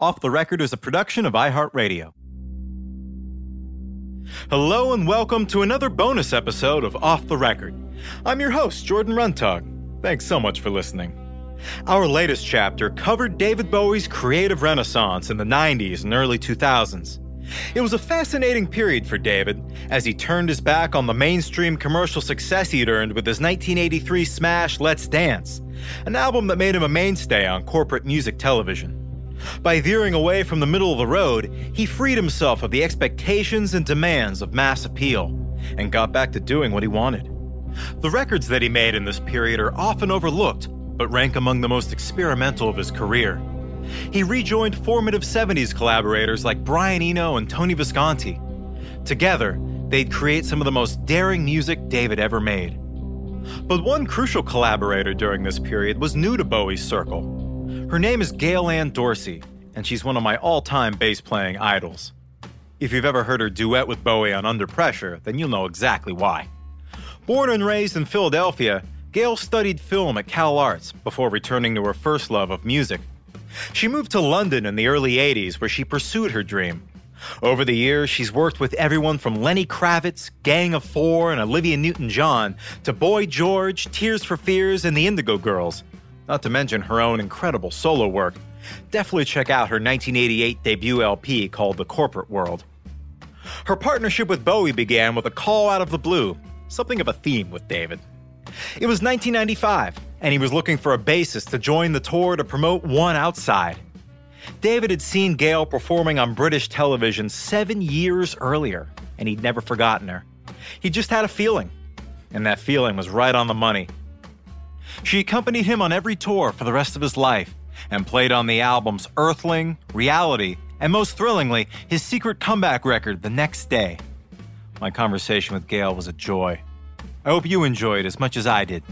Off the Record is a production of iHeartRadio. Hello and welcome to another bonus episode of Off the Record. I'm your host, Jordan Runtagh. Thanks so much for listening. Our latest chapter covered David Bowie's creative renaissance in the 90s and early 2000s. It was a fascinating period for David as he turned his back on the mainstream commercial success he'd earned with his 1983 smash Let's Dance, an album that made him a mainstay on corporate music television. By veering away from the middle of the road, he freed himself of the expectations and demands of mass appeal and got back to doing what he wanted. The records that he made in this period are often overlooked, but rank among the most experimental of his career. He rejoined formative 70s collaborators like Brian Eno and Tony Visconti. Together, they'd create some of the most daring music David ever made. But one crucial collaborator during this period was new to Bowie's circle her name is Gail Ann Dorsey, and she's one of my all time bass playing idols. If you've ever heard her duet with Bowie on Under Pressure, then you'll know exactly why. Born and raised in Philadelphia, Gail studied film at Cal Arts before returning to her first love of music. She moved to London in the early 80s where she pursued her dream. Over the years, she's worked with everyone from Lenny Kravitz, Gang of Four, and Olivia Newton John to Boy George, Tears for Fears, and the Indigo Girls not to mention her own incredible solo work. Definitely check out her 1988 debut LP called The Corporate World. Her partnership with Bowie began with a call out of the blue, something of a theme with David. It was 1995, and he was looking for a bassist to join the tour to promote One Outside. David had seen Gail performing on British television seven years earlier, and he'd never forgotten her. He just had a feeling, and that feeling was right on the money. She accompanied him on every tour for the rest of his life and played on the albums Earthling, Reality, and most thrillingly, his secret comeback record the next day. My conversation with Gail was a joy. I hope you enjoyed as much as I did.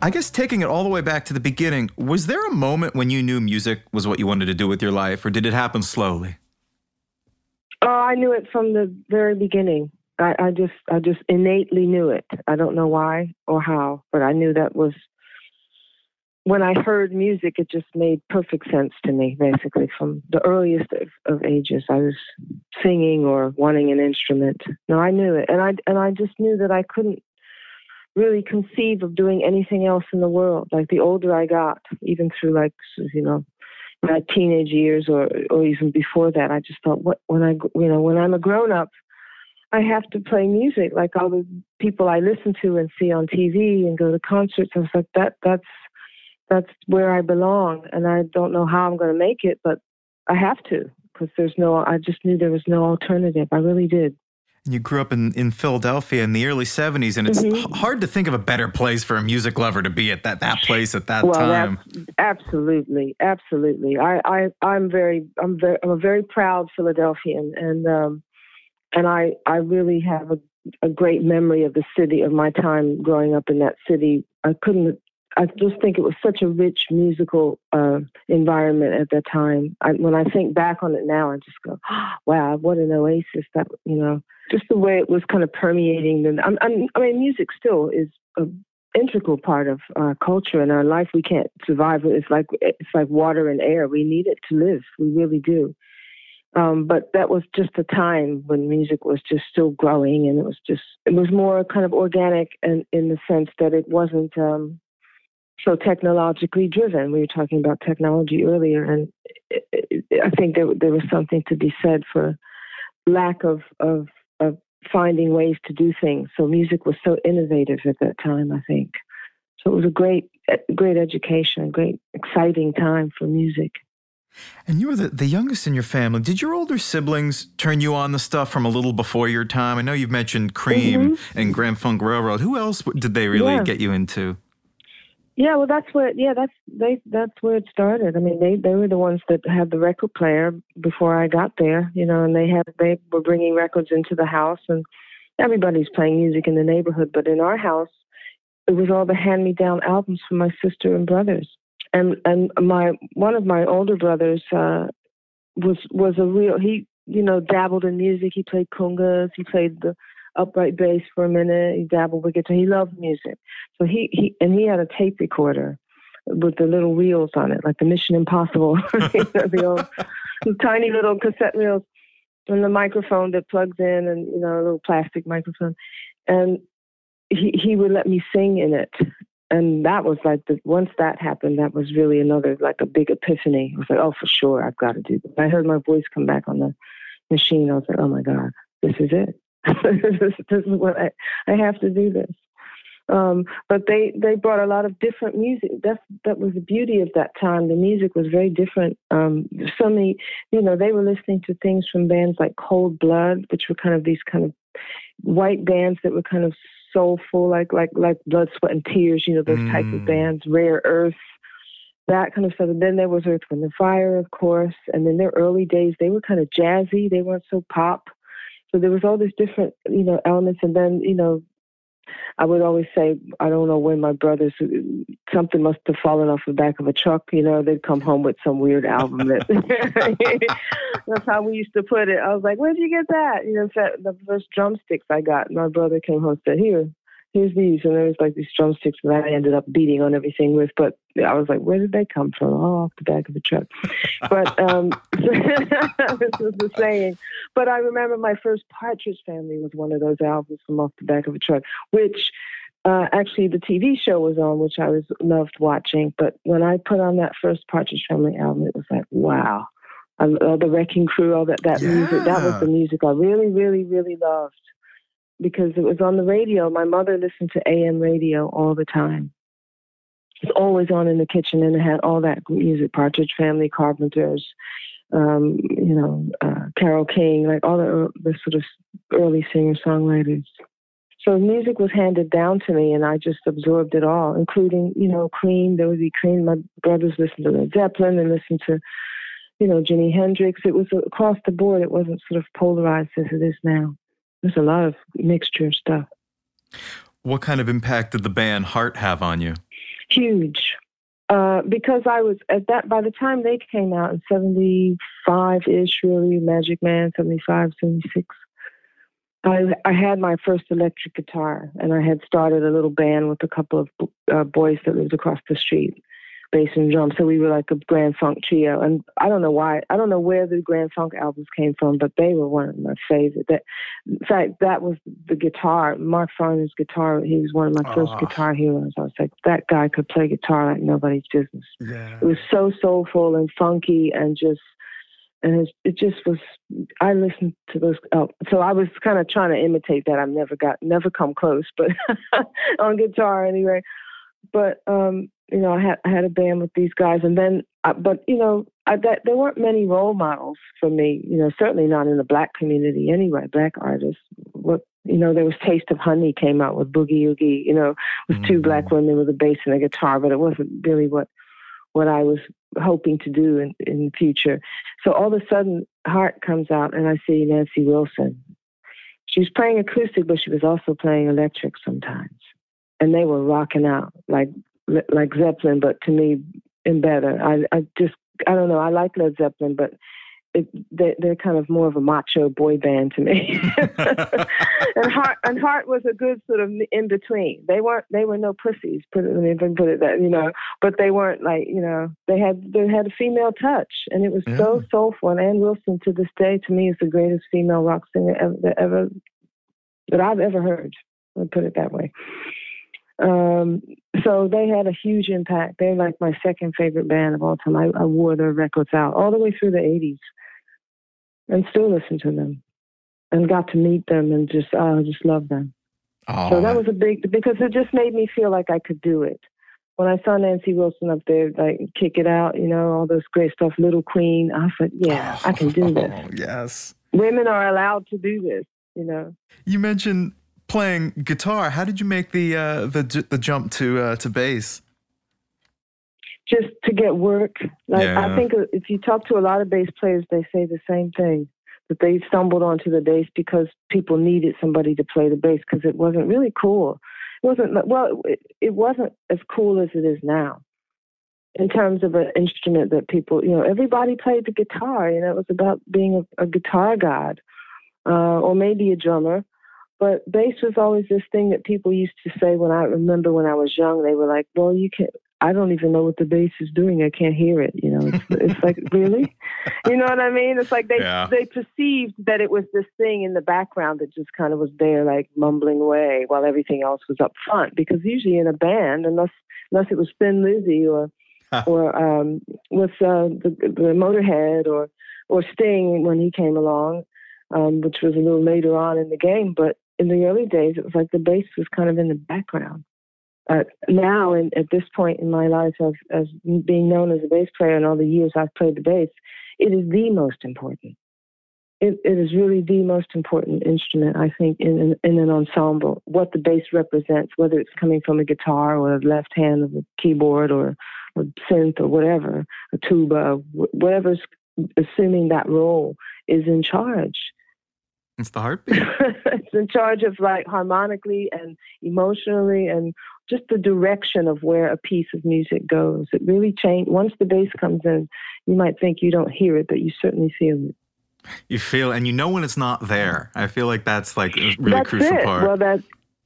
I guess taking it all the way back to the beginning, was there a moment when you knew music was what you wanted to do with your life, or did it happen slowly? Oh, I knew it from the very beginning. I, I just I just innately knew it. I don't know why or how, but I knew that was when I heard music, it just made perfect sense to me, basically, from the earliest of, of, ages. I was singing or wanting an instrument. No, I knew it. And I, and I just knew that I couldn't really conceive of doing anything else in the world. Like the older I got, even through like, you know, my teenage years or or even before that i just thought what when i you know when i'm a grown up i have to play music like all the people i listen to and see on tv and go to concerts. I was like that that's that's where i belong and i don't know how i'm going to make it but i have to because there's no i just knew there was no alternative. I really did you grew up in, in Philadelphia in the early 70s, and it's mm-hmm. hard to think of a better place for a music lover to be at that, that place at that well, time. Absolutely, absolutely. I, I, I'm very, I'm very, I'm a very proud Philadelphian, and um, and I I really have a a great memory of the city of my time growing up in that city. I couldn't. I just think it was such a rich musical uh, environment at that time. I, when I think back on it now, I just go, oh, "Wow, what an oasis!" That you know, just the way it was kind of permeating. I'm, I'm, I mean, music still is an integral part of our culture and our life. We can't survive it. It's like it's like water and air. We need it to live. We really do. Um, but that was just a time when music was just still growing, and it was just it was more kind of organic, and in the sense that it wasn't um, so technologically driven. We were talking about technology earlier, and it, it, I think there there was something to be said for lack of of finding ways to do things. So music was so innovative at that time. I think so. It was a great great education, a great exciting time for music. And you were the, the youngest in your family. Did your older siblings turn you on the stuff from a little before your time? I know you've mentioned Cream mm-hmm. and Grand Funk Railroad. Who else did they really yeah. get you into? Yeah, well, that's where yeah, that's they that's where it started. I mean, they they were the ones that had the record player before I got there, you know, and they had they were bringing records into the house, and everybody's playing music in the neighborhood. But in our house, it was all the hand me down albums from my sister and brothers and and my one of my older brothers uh, was was a real he you know dabbled in music. He played congas. He played the upright bass for a minute. He dabbled with guitar. He loved music. So he he and he had a tape recorder with the little reels on it, like the Mission Impossible, the old tiny little cassette reels, and the microphone that plugs in, and you know a little plastic microphone, and he he would let me sing in it and that was like the once that happened, that was really another like a big epiphany. I was like, oh, for sure, I've got to do this. I heard my voice come back on the machine. I was like, oh my god, this is it. This, this, is what I I have to do this. Um, but they they brought a lot of different music. That that was the beauty of that time. The music was very different. Um, so many, you know, they were listening to things from bands like Cold Blood, which were kind of these kind of white bands that were kind of soulful, like like like Blood, Sweat, and Tears. You know those mm. type of bands, Rare Earth, that kind of stuff. And then there was Earth, Wind, and Fire, of course. And then their early days, they were kind of jazzy. They weren't so pop. So there was all these different, you know, elements. And then, you know, I would always say, I don't know when my brothers, something must have fallen off the back of a truck. You know, they'd come home with some weird album. That that's how we used to put it. I was like, where'd you get that? You know, the first drumsticks I got. My brother came home and said, here, here's these. And there was like these drumsticks that I ended up beating on everything with. But I was like, where did they come from? Oh, off the back of the truck. But um, this was the saying. But I remember my first Partridge Family was one of those albums from off the back of a truck, which uh, actually the TV show was on, which I was loved watching. But when I put on that first Partridge Family album, it was like, wow. I, uh, the Wrecking Crew, all that, that yeah. music, that was the music I really, really, really loved because it was on the radio. My mother listened to AM radio all the time. It's always on in the kitchen, and it had all that music: Partridge Family, Carpenters, um, you know, uh, Carole King, like all the, the sort of early singer songwriters. So music was handed down to me, and I just absorbed it all, including you know Cream. There would be Cream. My brothers listened to Led Zeppelin and listened to you know Jimi Hendrix. It was across the board. It wasn't sort of polarized as it is now there's a lot of mixture of stuff. What kind of impact did the band Heart have on you? Huge. Uh, because I was at that by the time they came out in 75 ish, really, Magic Man, 75, 76. I, I had my first electric guitar and I had started a little band with a couple of uh, boys that lived across the street bass and drums. So we were like a Grand Funk trio. And I don't know why, I don't know where the Grand Funk albums came from, but they were one of my favorite. That, in fact, that was the guitar. Mark Farner's guitar. He was one of my first oh. guitar heroes. I was like, that guy could play guitar like nobody's business. Yeah. It was so soulful and funky and just. And it just was. I listened to those. Oh, so I was kind of trying to imitate that. I've never got, never come close, but on guitar anyway. But um, you know, I had I had a band with these guys, and then, uh, but you know, I, that, there weren't many role models for me. You know, certainly not in the black community anyway. Black artists. What you know, there was Taste of Honey came out with Boogie Oogie. You know, with mm-hmm. two black mm-hmm. women with a bass and a guitar, but it wasn't really what what I was hoping to do in in the future. So all of a sudden, Heart comes out, and I see Nancy Wilson, She was playing acoustic, but she was also playing electric sometimes, and they were rocking out like like Zeppelin, but to me, in better. I I just I don't know. I like Led Zeppelin, but it, they, they're kind of more of a macho boy band to me. and Heart and Heart was a good sort of in between. They weren't they were no pussies. Put it, I mean, put it that you know, but they weren't like you know they had they had a female touch, and it was yeah. so soulful. And Ann Wilson to this day to me is the greatest female rock singer ever that ever that I've ever heard. I'll put it that way. Um, so they had a huge impact. They're like my second favorite band of all time. I, I wore their records out all the way through the 80s and still listen to them and got to meet them and just, oh, I just love them. Oh. So that was a big, because it just made me feel like I could do it. When I saw Nancy Wilson up there, like kick it out, you know, all this great stuff, Little Queen, I said, yeah, oh, I can do this. yes. Women are allowed to do this, you know. You mentioned playing guitar. How did you make the uh, the the jump to uh, to bass? Just to get work. Like yeah. I think if you talk to a lot of bass players, they say the same thing that they stumbled onto the bass because people needed somebody to play the bass because it wasn't really cool. It wasn't well. It, it wasn't as cool as it is now in terms of an instrument that people, you know, everybody played the guitar. You know, it was about being a, a guitar god uh, or maybe a drummer. But bass was always this thing that people used to say when I remember when I was young. They were like, "Well, you can't, I don't even know what the bass is doing. I can't hear it. You know, it's, it's like really, you know what I mean? It's like they yeah. they perceived that it was this thing in the background that just kind of was there, like mumbling away, while everything else was up front. Because usually in a band, unless unless it was Thin Lizzy or or um, with uh, the, the Motorhead or or Sting when he came along, um, which was a little later on in the game, but in the early days, it was like the bass was kind of in the background. Uh, now, at this point in my life, as, as being known as a bass player and all the years I've played the bass, it is the most important. It, it is really the most important instrument, I think, in, in, in an ensemble. What the bass represents, whether it's coming from a guitar or a left hand of a keyboard or a synth or whatever, a tuba, whatever's assuming that role is in charge. It's the heartbeat. it's in charge of like harmonically and emotionally and just the direction of where a piece of music goes. It really changes. Once the bass comes in, you might think you don't hear it, but you certainly feel it. You feel, and you know when it's not there. I feel like that's like a really that's crucial it. part. Well, that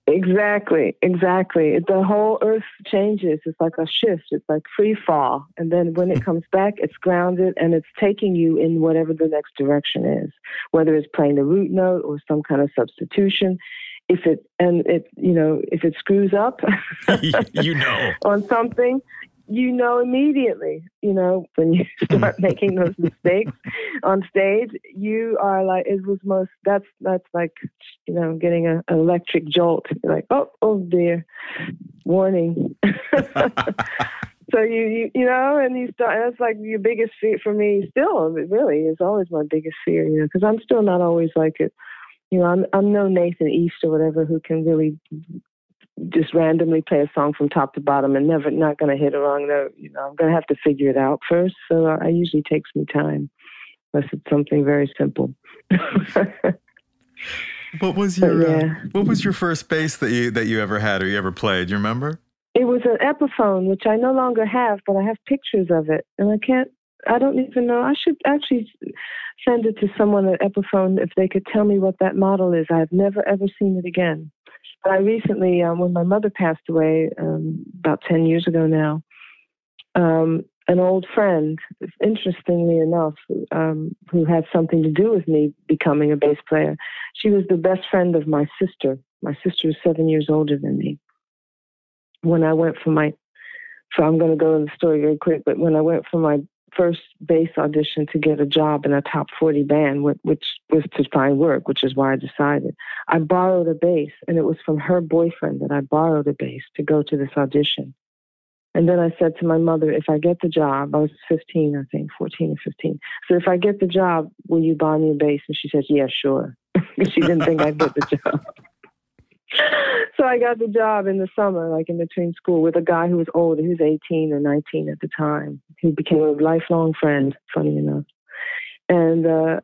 Exactly, exactly. The whole earth changes. It's like a shift. It's like free fall. And then when it comes back, it's grounded and it's taking you in whatever the next direction is, whether it's playing the root note or some kind of substitution. If it, and it, you know, if it screws up, you know, on something, you know immediately, you know, when you start making those mistakes on stage, you are like, it was most, that's, that's like, you know, getting a, an electric jolt. You're like, oh, oh dear, warning. so you, you, you know, and you start, that's like your biggest fear for me still, really, is always my biggest fear, you know, because I'm still not always like it. You know, I'm, I'm no Nathan East or whatever who can really just randomly play a song from top to bottom and never not going to hit a wrong note. You know, I'm going to have to figure it out first. So it usually takes me time, unless it's something very simple. what was your uh, yeah. uh, What was your first bass that you that you ever had or you ever played? Do you remember? It was an Epiphone, which I no longer have, but I have pictures of it, and I can't. I don't even know. I should actually send it to someone at Epiphone if they could tell me what that model is. I've never ever seen it again. I recently, um, when my mother passed away um, about 10 years ago now, um, an old friend, interestingly enough, um, who had something to do with me becoming a bass player, she was the best friend of my sister. My sister was seven years older than me. When I went for my, so I'm going to go in the story very quick, but when I went for my first bass audition to get a job in a top 40 band, which was to find work, which is why I decided. I borrowed a bass, and it was from her boyfriend that I borrowed a bass to go to this audition. And then I said to my mother, if I get the job, I was 15, I think, 14 or 15. So if I get the job, will you buy me a bass? And she said, yeah, sure. she didn't think I'd get the job. so I got the job in the summer, like in between school, with a guy who was older. He was 18 or 19 at the time. He became a lifelong friend, funny enough. And uh,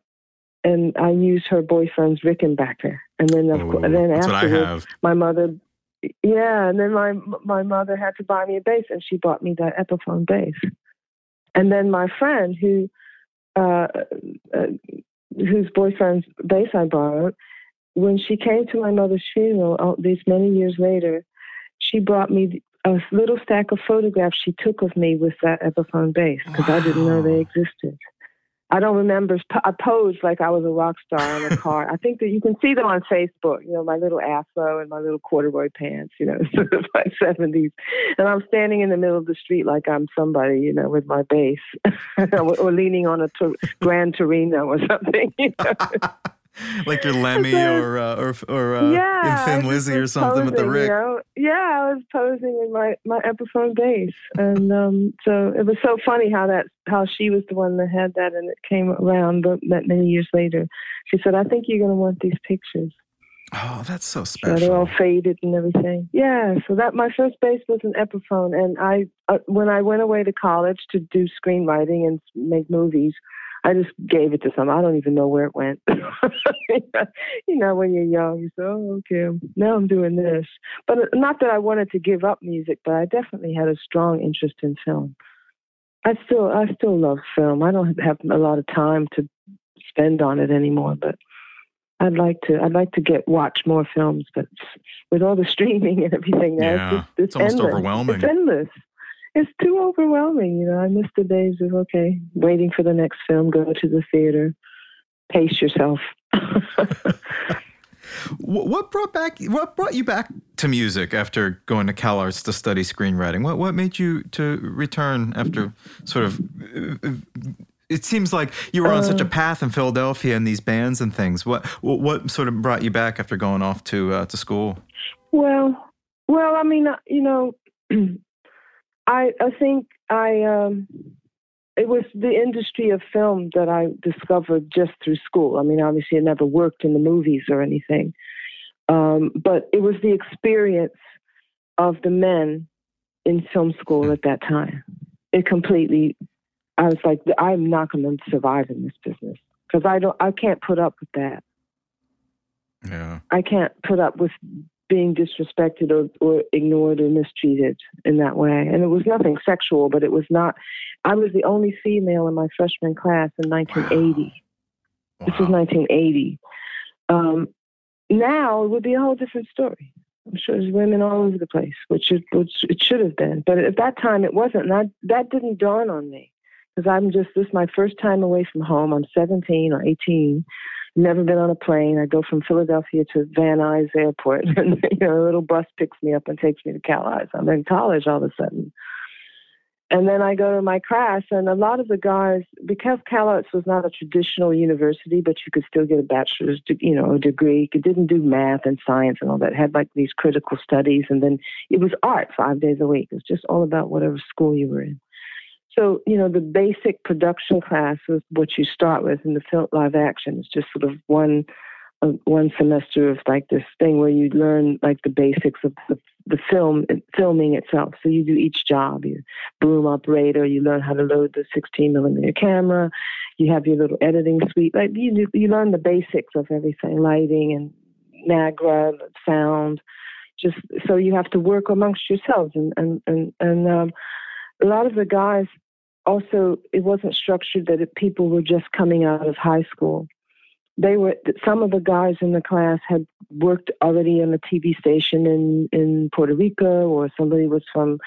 and I used her boyfriend's Rickenbacker, and then of course, then afterwards, my mother, yeah, and then my my mother had to buy me a bass, and she bought me that Epiphone bass, and then my friend who, uh, uh, whose boyfriend's bass I borrowed, when she came to my mother's funeral, oh, all, these many years later, she brought me a little stack of photographs she took of me with that Epiphone bass because wow. I didn't know they existed. I don't remember. I posed like I was a rock star in a car. I think that you can see them on Facebook. You know, my little afro and my little corduroy pants. You know, sort of like seventies, and I'm standing in the middle of the street like I'm somebody. You know, with my bass, or, leaning on a Grand Torino or something. You know? like your Lemmy or uh, or or uh, yeah, Thin Lizzy or something posing, with the Rick. You know? Yeah, I was posing in my my Epiphone bass, and um, so it was so funny how that how she was the one that had that, and it came around that many years later. She said, "I think you're going to want these pictures." Oh, that's so special. So they're all faded and everything. Yeah. So that my first bass was an Epiphone, and I uh, when I went away to college to do screenwriting and make movies, I just gave it to some. I don't even know where it went. you know, when you're young, you say, "Oh, okay, now I'm doing this." But uh, not that I wanted to give up music, but I definitely had a strong interest in film. I still, I still love film. I don't have a lot of time to spend on it anymore, but I'd like to. I'd like to get watch more films, but with all the streaming and everything, yeah, it's, it's, it's almost endless. overwhelming. It's endless it's too overwhelming. You know, I miss the days of okay, waiting for the next film, go to the theater, pace yourself. what brought back? What brought you back to music after going to Cal Arts to study screenwriting? What what made you to return after sort of? It seems like you were on uh, such a uh. path in Philadelphia and these bands and things. What what, what sort of brought you back after going off to uh, to school? Well, well, I mean, uh, you know, I I think I um, it was the industry of film that I discovered just through school. I mean, obviously, I never worked in the movies or anything, um, but it was the experience of the men in film school at that time. It completely. I was like, I'm not going to survive in this business because I don't. I can't put up with that. Yeah. I can't put up with being disrespected or, or ignored or mistreated in that way. And it was nothing sexual, but it was not. I was the only female in my freshman class in 1980. Wow. Wow. This was 1980. Um, now it would be a whole different story. I'm sure there's women all over the place, which it, which it should have been. But at that time, it wasn't. And I, that didn't dawn on me because I'm just, this is my first time away from home. I'm 17 or 18 never been on a plane. I go from Philadelphia to Van Nuys Airport, and you know, a little bus picks me up and takes me to Cal Arts. I'm in college all of a sudden. And then I go to my class, and a lot of the guys, because Cal Arts was not a traditional university, but you could still get a bachelor's, you know, a degree. It didn't do math and science and all that. It had like these critical studies, and then it was art five days a week. It was just all about whatever school you were in. So, you know, the basic production class is what you start with in the film live action. It's just sort of one uh, one semester of like this thing where you learn like the basics of the, the film filming itself. So you do each job. You boom operator. You learn how to load the 16 millimeter camera. You have your little editing suite. Like you you learn the basics of everything, lighting and Nagra, sound. Just so you have to work amongst yourselves and and and and. Um, a lot of the guys also it wasn't structured that it, people were just coming out of high school. They were some of the guys in the class had worked already on a TV station in in Puerto Rico, or somebody was from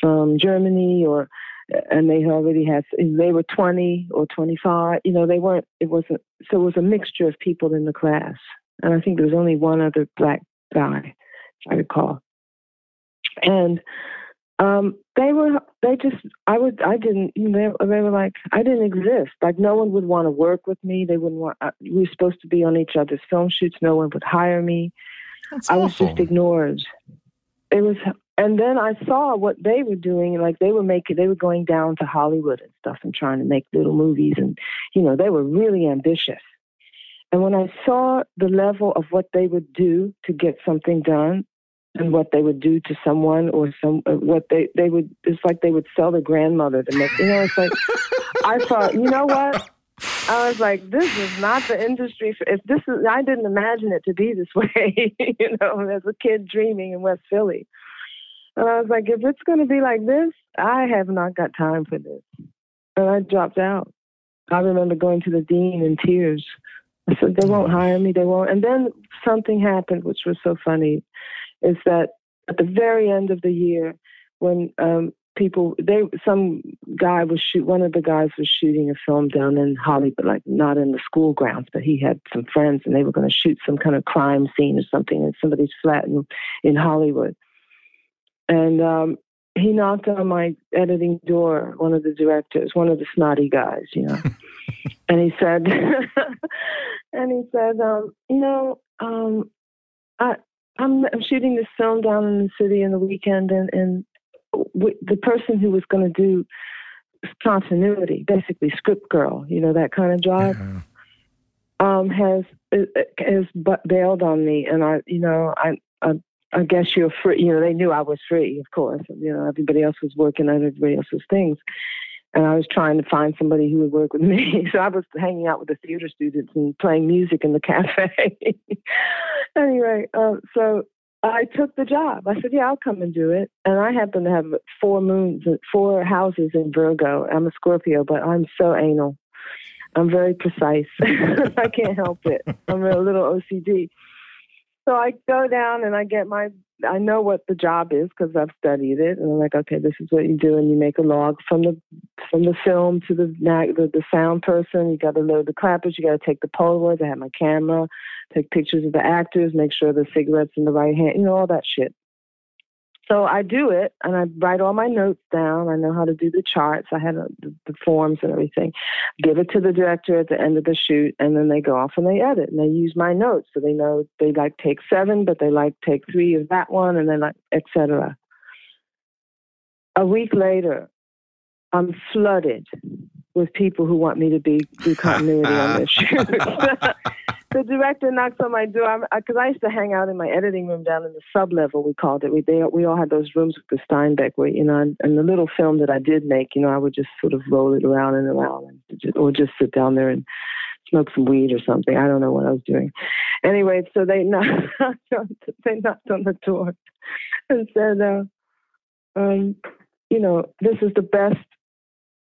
from Germany, or and they already had they were 20 or 25 you know they weren't it wasn't so it was a mixture of people in the class and i think there was only one other black guy if i recall and um, they were they just I would I didn't you know they, they were like I didn't exist. Like no one would want to work with me. They wouldn't want uh, we were supposed to be on each other's film shoots. No one would hire me. That's I was just ignored. It was and then I saw what they were doing like they were making they were going down to Hollywood and stuff and trying to make little movies and you know they were really ambitious. And when I saw the level of what they would do to get something done and what they would do to someone or some uh, what they they would it's like they would sell their grandmother to make you know it's like I thought you know what I was like, this is not the industry. For, if this is, I didn't imagine it to be this way. you know, as a kid dreaming in West Philly, and I was like, if it's going to be like this, I have not got time for this, and I dropped out. I remember going to the dean in tears. I said, they won't hire me. They won't. And then something happened, which was so funny, is that at the very end of the year, when um, people they some guy was shoot one of the guys was shooting a film down in Hollywood, like not in the school grounds, but he had some friends and they were going to shoot some kind of crime scene or something in somebody's flat in, in Hollywood. And um, he knocked on my editing door, one of the directors, one of the snotty guys, you know. and he said, and he said, um, you know, um, I, I'm, I'm shooting this film down in the city in the weekend, and, and the person who was going to do continuity, basically script girl, you know, that kind of job, yeah. um, has has bailed on me, and I, you know, I, I, I guess you're free. You know, they knew I was free, of course. You know, everybody else was working on everybody else's things, and I was trying to find somebody who would work with me. So I was hanging out with the theater students and playing music in the cafe. anyway, uh, so I took the job. I said, "Yeah, I'll come and do it." And I happen to have four moons, four houses in Virgo. I'm a Scorpio, but I'm so anal. I'm very precise. I can't help it. I'm a little OCD. So I go down and I get my. I know what the job is because I've studied it, and I'm like, okay, this is what you do, and you make a log from the from the film to the the, the sound person. You got to load the clappers. You got to take the Polaroids. I have my camera take pictures of the actors, make sure the cigarettes in the right hand, you know, all that shit. So I do it and I write all my notes down. I know how to do the charts. I had a, the, the, forms and everything. Give it to the director at the end of the shoot, and then they go off and they edit and they use my notes. So they know they like take seven, but they like take three of that one, and then like etc. A week later, I'm flooded with people who want me to be do continuity on this shoot. the director knocks on my door because I, I, used to hang out in my editing room down in the sub level. We called it. We they, we all had those rooms with the Steenbeck where you know, and, and the little film that I did make, you know, I would just sort of roll it around and around, and just, or just sit down there and smoke some weed or something. I don't know what I was doing. Anyway, so they knocked they knocked on the door and said, uh, um, you know, this is the best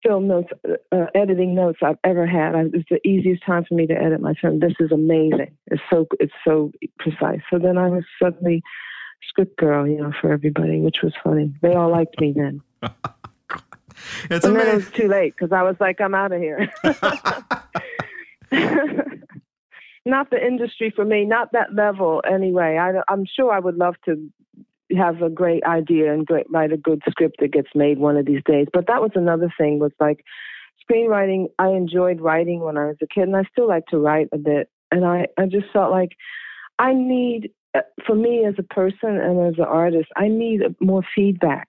film notes, uh, editing notes I've ever had. I, it's the easiest time for me to edit my film. This is amazing. It's so it's so precise. So then I was suddenly script girl, you know, for everybody, which was funny. They all liked me then. it's and amazing. then it was too late because I was like, I'm out of here. not the industry for me, not that level anyway. I, I'm sure I would love to have a great idea and great, write a good script that gets made one of these days. But that was another thing was like screenwriting. I enjoyed writing when I was a kid, and I still like to write a bit. And I, I just felt like I need, uh, for me as a person and as an artist, I need more feedback.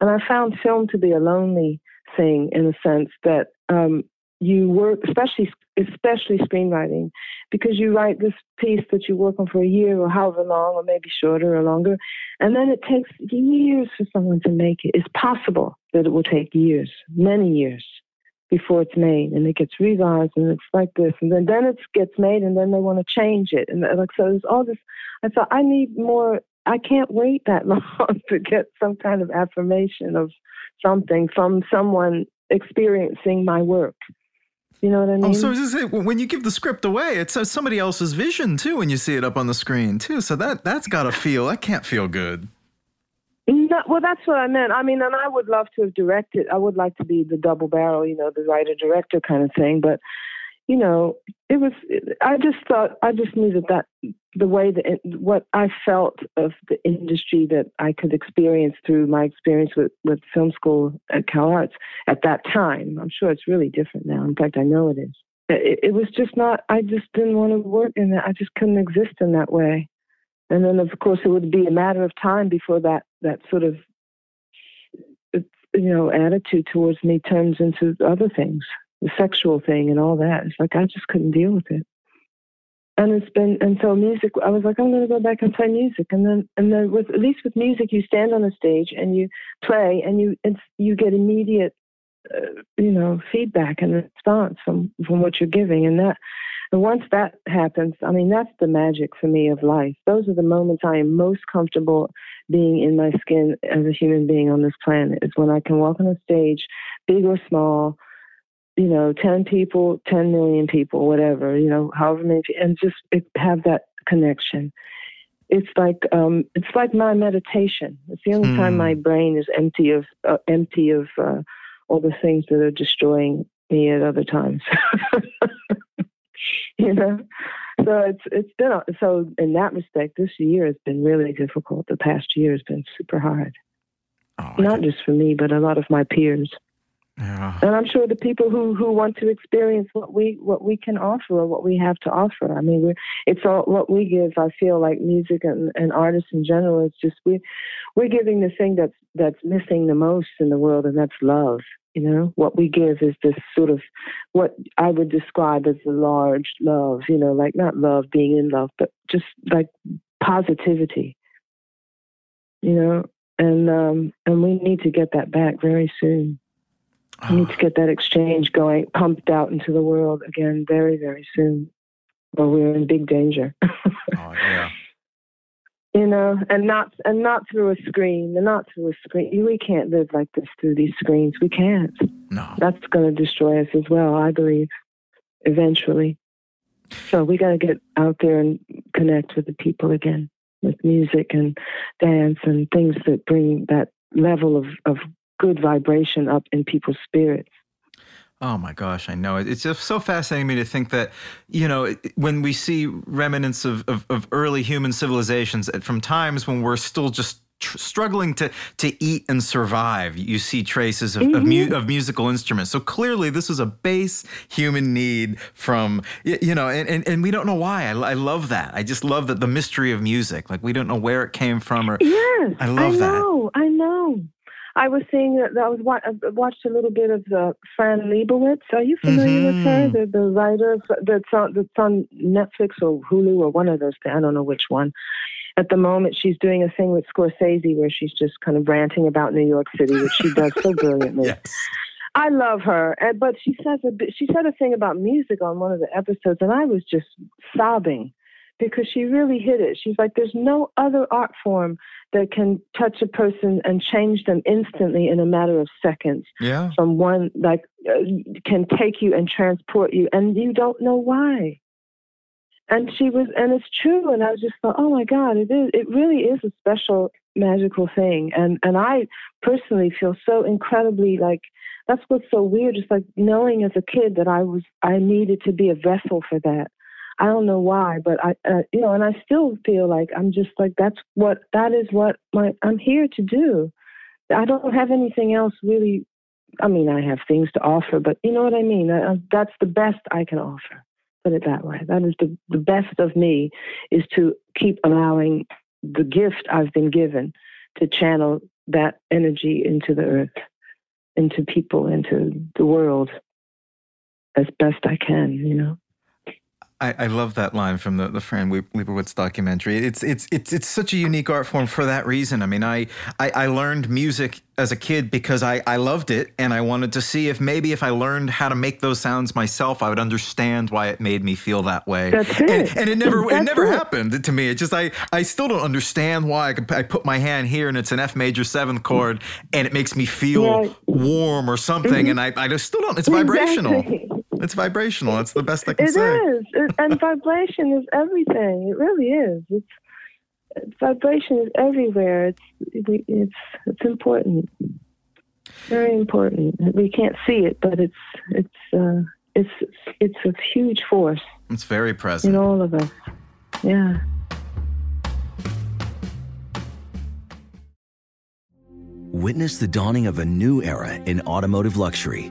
And I found film to be a lonely thing in the sense that um, you work, especially especially screenwriting, because you write this piece that you work on for a year or however long, or maybe shorter or longer, and then it takes years for someone to make it. It's possible that it will take years, many years, before it's made, and it gets revised, and it's like this, and then then it gets made, and then they want to change it, and like so. There's all this. I thought I need more. I can't wait that long to get some kind of affirmation of something from someone experiencing my work. You know what I mean? Oh, so say, when you give the script away, it's somebody else's vision too when you see it up on the screen too. So that that's got to feel that can't feel good. No, well, that's what I meant. I mean, and I would love to have directed. I would like to be the double barrel, you know, the writer director kind of thing. But you know, it was. I just thought I just knew that that the way that what I felt of the industry that I could experience through my experience with with film school at Cal Arts at that time. I'm sure it's really different now. In fact, I know it is. It, it was just not. I just didn't want to work in that. I just couldn't exist in that way. And then, of course, it would be a matter of time before that that sort of you know attitude towards me turns into other things the sexual thing and all that. It's like I just couldn't deal with it. And it's been and so music. I was like, I'm going to go back and play music. And then and then with at least with music, you stand on a stage and you play and you it's, you get immediate uh, you know, feedback and response from from what you're giving, and that. And once that happens, I mean, that's the magic for me of life. Those are the moments I am most comfortable being in my skin as a human being on this planet. Is when I can walk on a stage, big or small, you know, 10 people, 10 million people, whatever, you know, however many, and just have that connection it's like um, it's like my meditation. It's the only time my hmm. brain is empty of uh, empty of uh, all the things that are destroying me at other times. you know, so it's it's been so in that respect, this year has been really difficult. The past year has been super hard, oh, not just for me, but a lot of my peers. Yeah. And I'm sure the people who, who want to experience what we what we can offer or what we have to offer. I mean, it's all what we give. I feel like music and, and artists in general. It's just we we're giving the thing that's that's missing the most in the world, and that's love. You know, what we give is this sort of what I would describe as a large love. You know, like not love being in love, but just like positivity. You know, and um, and we need to get that back very soon. We need to get that exchange going, pumped out into the world again very, very soon, or we're in big danger. oh, yeah. You know, and not and not through a screen, and not through a screen. We can't live like this through these screens. We can't. No, that's going to destroy us as well. I believe, eventually. So we got to get out there and connect with the people again, with music and dance and things that bring that level of, of good vibration up in people's spirits. Oh my gosh, I know. It's just so fascinating to me to think that, you know, when we see remnants of, of, of early human civilizations from times when we're still just tr- struggling to, to eat and survive, you see traces of, mm-hmm. of, mu- of, musical instruments. So clearly, this was a base human need from, you know, and, and, and we don't know why. I, I love that. I just love that the mystery of music. Like, we don't know where it came from. Or, yes, I love that. I know, that. I know. I was seeing that I was I watched a little bit of the Fran Lebowitz. Are you familiar mm-hmm. with her? Mm-hmm. The the writer that's on that's on Netflix or Hulu or one of those. I don't know which one. At the moment, she's doing a thing with Scorsese where she's just kind of ranting about New York City, which she does so brilliantly. yes. I love her, And but she says a bit, she said a thing about music on one of the episodes, and I was just sobbing because she really hit it. She's like, there's no other art form that can touch a person and change them instantly in a matter of seconds. Yeah. From one, like, uh, can take you and transport you, and you don't know why. And she was, and it's true. And I was just thought, oh my God, it is. It really is a special, magical thing. And and I personally feel so incredibly like that's what's so weird. It's like knowing as a kid that I was, I needed to be a vessel for that I don't know why, but I, uh, you know, and I still feel like I'm just like that's what that is what my I'm here to do. I don't have anything else really. I mean, I have things to offer, but you know what I mean. I, that's the best I can offer. Put it that way. That is the the best of me is to keep allowing the gift I've been given to channel that energy into the earth, into people, into the world as best I can. You know. I, I, love that line from the, the Fran Lebowitz documentary. It's it's it's it's such a unique art form for that reason. I mean, I, I, I learned music as a kid because I, I loved it and I wanted to see if maybe if I learned how to make those sounds myself, I would understand why it made me feel that way. That's it. And, and it never That's it never it. happened to me. It just I I still don't understand why I, could, I put my hand here and it's an F major seventh chord and it makes me feel warm or something, mm-hmm. and I I just still don't. It's vibrational. Exactly. It's vibrational. That's the best I can it say. It is, and vibration is everything. It really is. It's, it's vibration is everywhere. It's it's it's important. Very important. We can't see it, but it's it's uh, it's it's a huge force. It's very present in all of us. Yeah. Witness the dawning of a new era in automotive luxury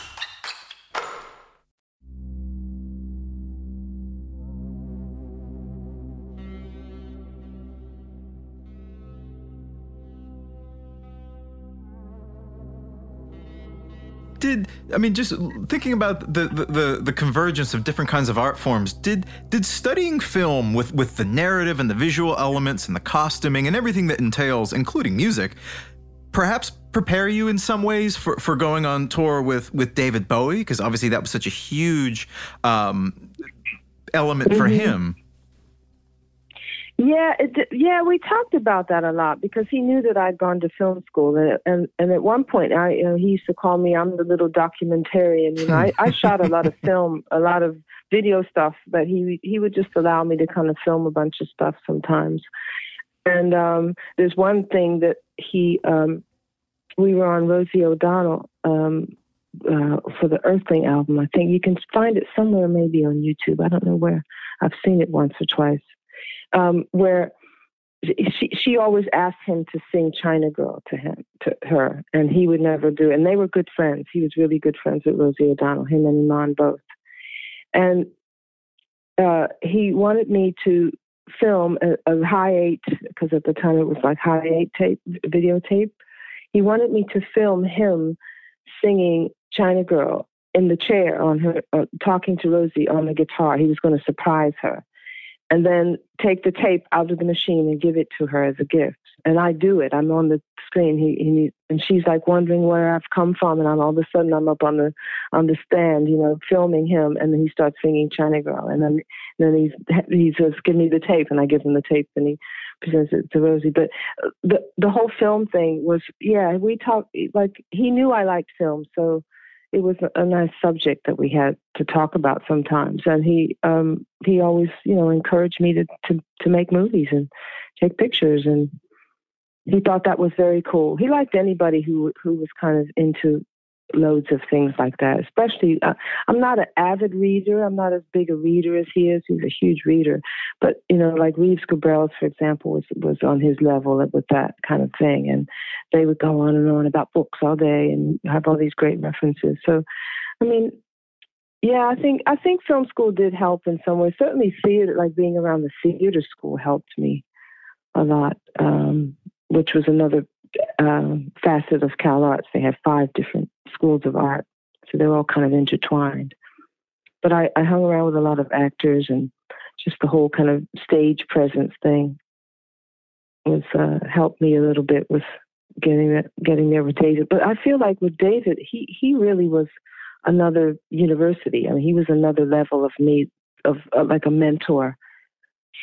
Did I mean just thinking about the, the, the the convergence of different kinds of art forms? Did did studying film with with the narrative and the visual elements and the costuming and everything that entails, including music, perhaps prepare you in some ways for, for going on tour with with David Bowie? Because obviously that was such a huge um, element mm-hmm. for him. Yeah, it, yeah, we talked about that a lot because he knew that I'd gone to film school, and and, and at one point, I you know, he used to call me I'm the little documentarian. You know, I, I shot a lot of film, a lot of video stuff, but he he would just allow me to kind of film a bunch of stuff sometimes. And um, there's one thing that he, um, we were on Rosie O'Donnell um, uh, for the Earthling album. I think you can find it somewhere, maybe on YouTube. I don't know where. I've seen it once or twice um, where she she always asked him to sing China Girl to him to her, and he would never do. And they were good friends. He was really good friends with Rosie O'Donnell, him and Iman both. And uh, he wanted me to film a, a high eight because at the time it was like high eight tape videotape. He wanted me to film him singing China Girl in the chair on her, uh, talking to Rosie on the guitar. He was going to surprise her and then take the tape out of the machine and give it to her as a gift. And I do it. I'm on the screen. He, he and she's like wondering where I've come from, and I'm all of a sudden I'm up on the on the stand, you know, filming him, and then he starts singing China Girl, and then and then he's he says, "Give me the tape," and I give him the tape, and he presents it to Rosie. But uh, the the whole film thing was, yeah, we talked like he knew I liked film, so it was a, nice subject that we had to talk about sometimes. And he um, he always you know encouraged me to, to to make movies and take pictures, and he thought that was very cool. He liked anybody who who was kind of into loads of things like that. Especially, uh, I'm not an avid reader. I'm not as big a reader as he is. He's a huge reader. But you know, like Reeves Gabrels, for example, was was on his level with that kind of thing, and they would go on and on about books all day and have all these great references. So, I mean. Yeah, I think I think film school did help in some way. Certainly, theater, like being around the theater school, helped me a lot, um, which was another um, facet of Cal Arts. They have five different schools of art, so they're all kind of intertwined. But I, I hung around with a lot of actors and just the whole kind of stage presence thing was uh, helped me a little bit with getting getting there with David. But I feel like with David, he he really was another university. I mean, he was another level of me of uh, like a mentor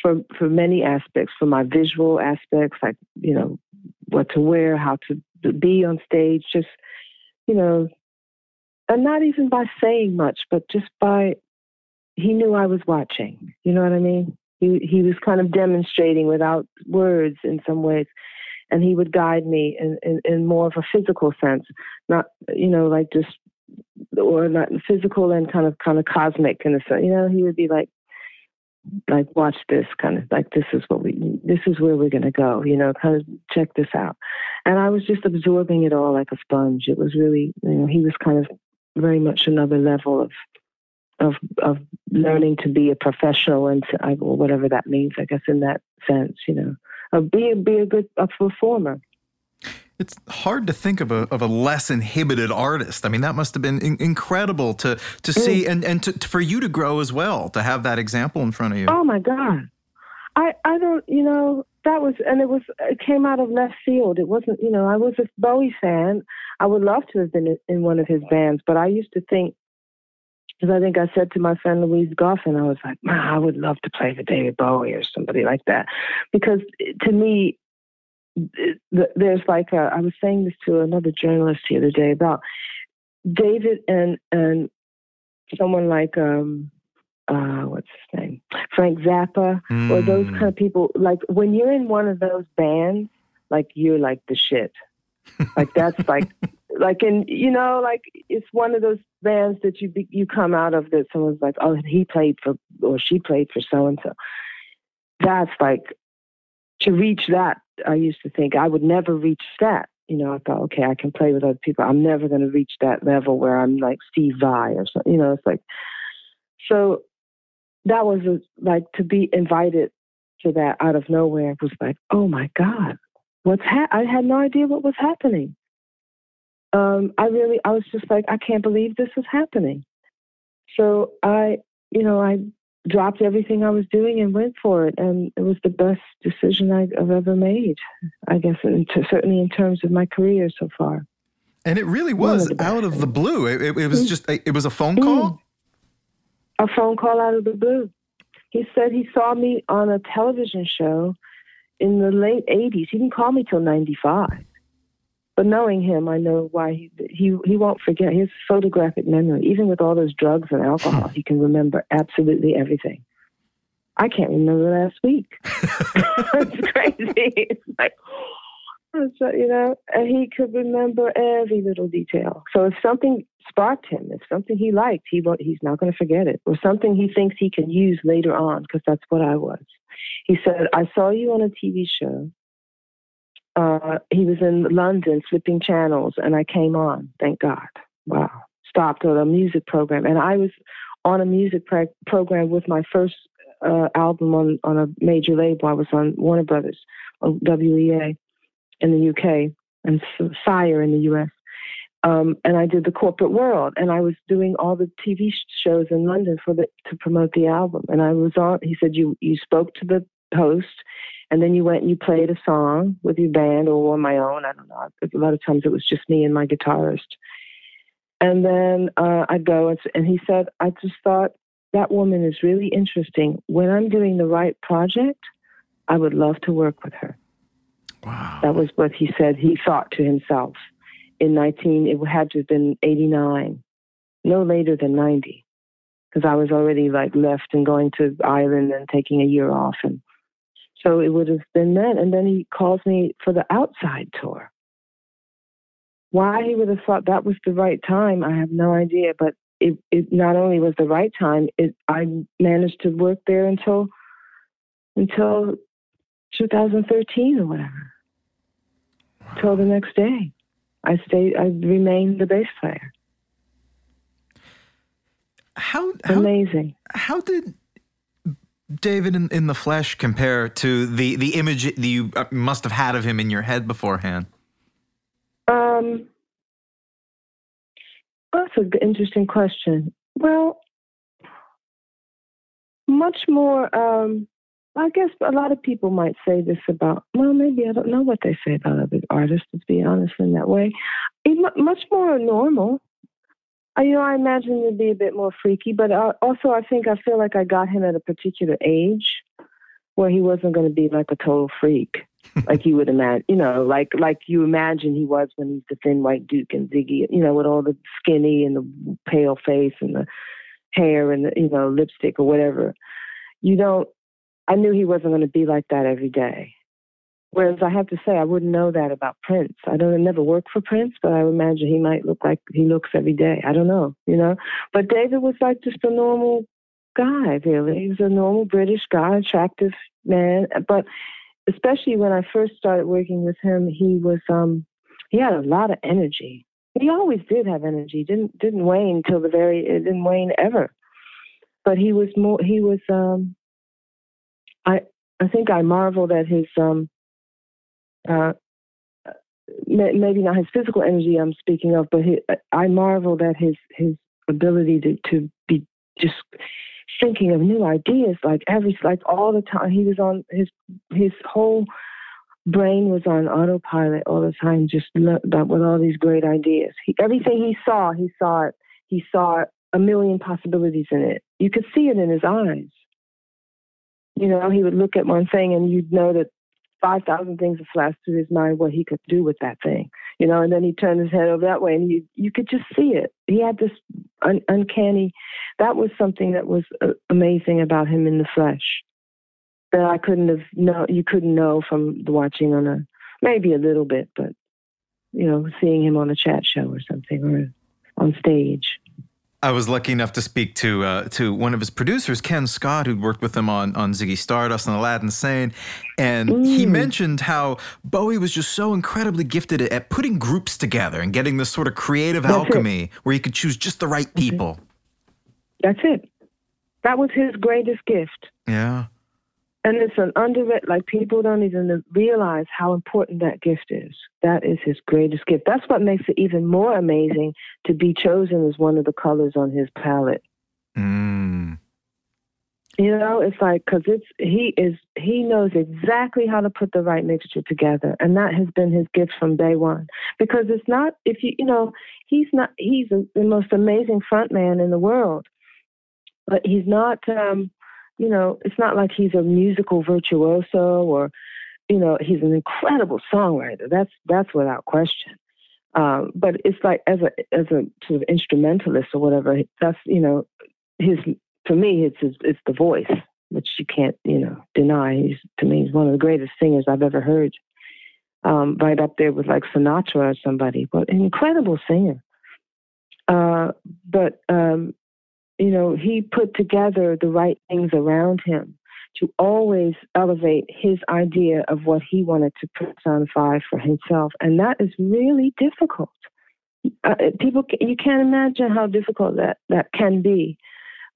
for for many aspects, for my visual aspects, like you know what to wear, how to be on stage, just you know, and not even by saying much, but just by he knew I was watching. You know what I mean? He he was kind of demonstrating without words in some ways, and he would guide me in, in, in more of a physical sense, not you know like just or not physical and kind of kind of cosmic in a sense. You know, he would be like like watch this kind of like this is what we this is where we're going to go you know kind of check this out. And i was just absorbing it all like a sponge. It was really you know he was kind of very much another level of of of learning to be a professional and to, whatever that means i guess in that sense you know. Of be be a good a performer it's hard to think of a, of a less inhibited artist. I mean, that must have been in, incredible to to see and, and to, for you to grow as well, to have that example in front of you. Oh my God. I, I don't, you know, that was, and it was, it came out of left field. It wasn't, you know, I was a Bowie fan. I would love to have been in one of his bands, but I used to think, because I think I said to my friend Louise Goffin, I was like, man, I would love to play for David Bowie or somebody like that. Because eh, to me, there's like a, I was saying this to another journalist the other day about David and and someone like um uh what's his name? Frank Zappa mm. or those kind of people. Like when you're in one of those bands like you're like the shit. Like that's like like in you know like it's one of those bands that you be, you come out of that someone's like oh he played for or she played for so and so that's like to reach that, I used to think I would never reach that. You know, I thought, okay, I can play with other people. I'm never going to reach that level where I'm like Steve Vai or something. You know, it's like, so that was a, like to be invited to that out of nowhere was like, oh my God, what's ha-? I had no idea what was happening. Um, I really, I was just like, I can't believe this is happening. So I, you know, I dropped everything I was doing and went for it. And it was the best decision I've ever made, I guess, certainly in terms of my career so far. And it really was of out of the blue. It, it, it was mm. just, it was a phone call? Mm. A phone call out of the blue. He said he saw me on a television show in the late 80s. He didn't call me till 95. But knowing him, I know why he he he won't forget his photographic memory. Even with all those drugs and alcohol, he can remember absolutely everything. I can't remember last week. it's crazy. It's like, so, you know, and he could remember every little detail. So if something sparked him, if something he liked, he won't, he's not going to forget it, or something he thinks he can use later on, because that's what I was. He said, "I saw you on a TV show uh, he was in London flipping channels, and I came on. Thank God. Wow. Stopped on a music program, and I was on a music pro- program with my first uh, album on on a major label. I was on Warner Brothers, WEA, in the UK, and Sire in the US. Um, and I did the corporate world, and I was doing all the TV shows in London for the to promote the album. And I was on. He said, "You you spoke to the host, and then you went and you played a song with your band or on my own. I don't know. A lot of times it was just me and my guitarist. And then uh, I'd go and, and he said, I just thought that woman is really interesting. When I'm doing the right project, I would love to work with her. Wow. That was what he said he thought to himself in 19, it had to have been 89, no later than 90, because I was already like left and going to Ireland and taking a year off and so it would have been then. And then he calls me for the outside tour. Why he would have thought that was the right time, I have no idea. But it, it not only was the right time, it I managed to work there until until 2013 or whatever. Until the next day. I stayed I remained the bass player. How, how amazing. How did David in, in the flesh compare to the the image that you uh, must have had of him in your head beforehand? Um, that's an interesting question. Well, much more. Um, I guess a lot of people might say this about. Well, maybe I don't know what they say about other artists. To be honest, in that way, much more normal. I, you know, I imagine it'd be a bit more freaky, but uh, also I think I feel like I got him at a particular age where he wasn't going to be like a total freak, like you would imagine, you know, like like you imagine he was when he's the thin white Duke and Ziggy, you know, with all the skinny and the pale face and the hair and the, you know lipstick or whatever. You don't. I knew he wasn't going to be like that every day. Whereas I have to say, I wouldn't know that about Prince. I don't I never worked for Prince, but I would imagine he might look like he looks every day. I don't know, you know. But David was like just a normal guy, really. He was a normal British guy, attractive man. But especially when I first started working with him, he was um he had a lot of energy. He always did have energy. Didn't didn't wane till the very it didn't wane ever. But he was more he was um I I think I marveled at his um uh, maybe not his physical energy I'm speaking of, but his, I marveled at his his ability to to be just thinking of new ideas like every like all the time. He was on his his whole brain was on autopilot all the time, just with all these great ideas. He, everything he saw, he saw it. He saw a million possibilities in it. You could see it in his eyes. You know, he would look at one thing and you'd know that 5,000 things flashed through his mind what he could do with that thing, you know, and then he turned his head over that way and you, you could just see it. He had this un- uncanny, that was something that was uh, amazing about him in the flesh that I couldn't have, no, you couldn't know from watching on a, maybe a little bit, but, you know, seeing him on a chat show or something or on stage. I was lucky enough to speak to uh, to one of his producers, Ken Scott, who'd worked with him on on Ziggy Stardust and Aladdin Sane, and mm. he mentioned how Bowie was just so incredibly gifted at putting groups together and getting this sort of creative That's alchemy it. where he could choose just the right people. That's it. That was his greatest gift. Yeah. And it's an underrated, like people don't even realize how important that gift is. That is his greatest gift. That's what makes it even more amazing to be chosen as one of the colors on his palette. Mm. You know, it's like, because it's, he is, he knows exactly how to put the right mixture together. And that has been his gift from day one. Because it's not, if you, you know, he's not, he's a, the most amazing front man in the world. But he's not, um, you know, it's not like he's a musical virtuoso or, you know, he's an incredible songwriter. That's that's without question. Um, but it's like as a as a sort of instrumentalist or whatever. That's you know, his for me it's his, it's the voice, which you can't you know deny. He's to me he's one of the greatest singers I've ever heard. Um, right up there with like Sinatra or somebody, but an incredible singer. Uh, but um, you know, he put together the right things around him to always elevate his idea of what he wanted to personify for himself. And that is really difficult. Uh, people, you can't imagine how difficult that, that can be,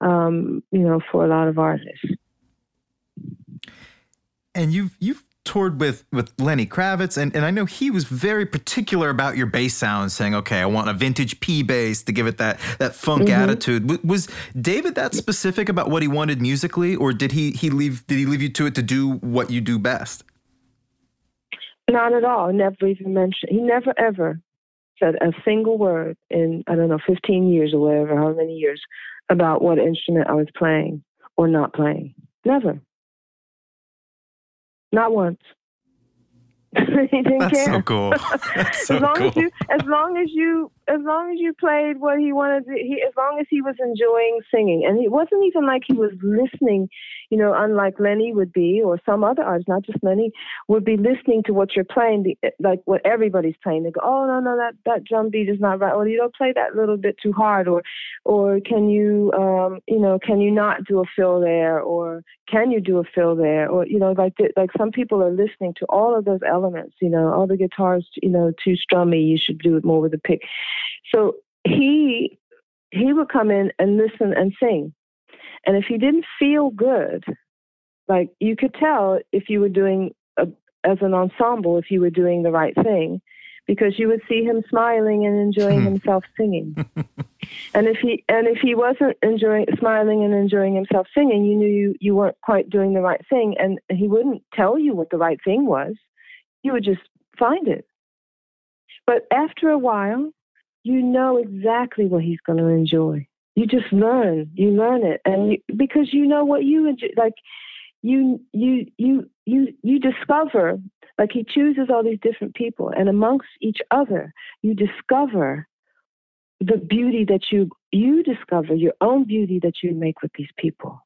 um, you know, for a lot of artists. And you've you've toured with with Lenny Kravitz, and, and I know he was very particular about your bass sound, saying, "Okay, I want a vintage P bass to give it that that funk mm-hmm. attitude." Was David that specific about what he wanted musically, or did he he leave did he leave you to it to do what you do best? Not at all. Never even mentioned. He never ever said a single word in I don't know 15 years or whatever, how many years, about what instrument I was playing or not playing. Never. Not once. he didn't That's care. so cool. That's so as long cool. as you, as long as you, as long as you played what he wanted, to, he, as long as he was enjoying singing, and it wasn't even like he was listening, you know, unlike Lenny would be, or some other artists, not just Lenny, would be listening to what you're playing, like what everybody's playing. They go, oh no, no, that that drum beat is not right, or you don't play that little bit too hard, or, or can you, um, you know, can you not do a fill there, or can you do a fill there, or you know, like like some people are listening to all of those elements. You know, all the guitars, you know, too strummy. You should do it more with a pick. So he he would come in and listen and sing, and if he didn't feel good, like you could tell if you were doing a, as an ensemble if you were doing the right thing because you would see him smiling and enjoying hmm. himself singing. and if he and if he wasn't enjoying smiling and enjoying himself singing, you knew you, you weren't quite doing the right thing and he wouldn't tell you what the right thing was you would just find it. But after a while, you know exactly what he's going to enjoy. You just learn. You learn it, and you, because you know what you enjoy. Like you you you you you discover like he chooses all these different people and amongst each other you discover the beauty that you you discover your own beauty that you make with these people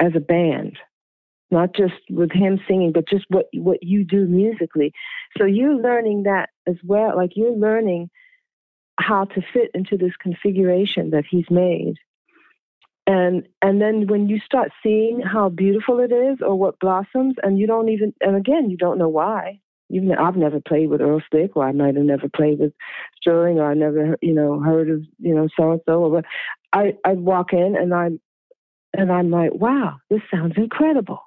as a band not just with him singing but just what what you do musically so you're learning that as well like you're learning how to fit into this configuration that he's made. And and then when you start seeing how beautiful it is or what blossoms and you don't even and again you don't know why. Even I've never played with Earl Slick or I might have never played with Sterling or I never you know heard of you know so and so but I I walk in and I'm and I'm like wow this sounds incredible.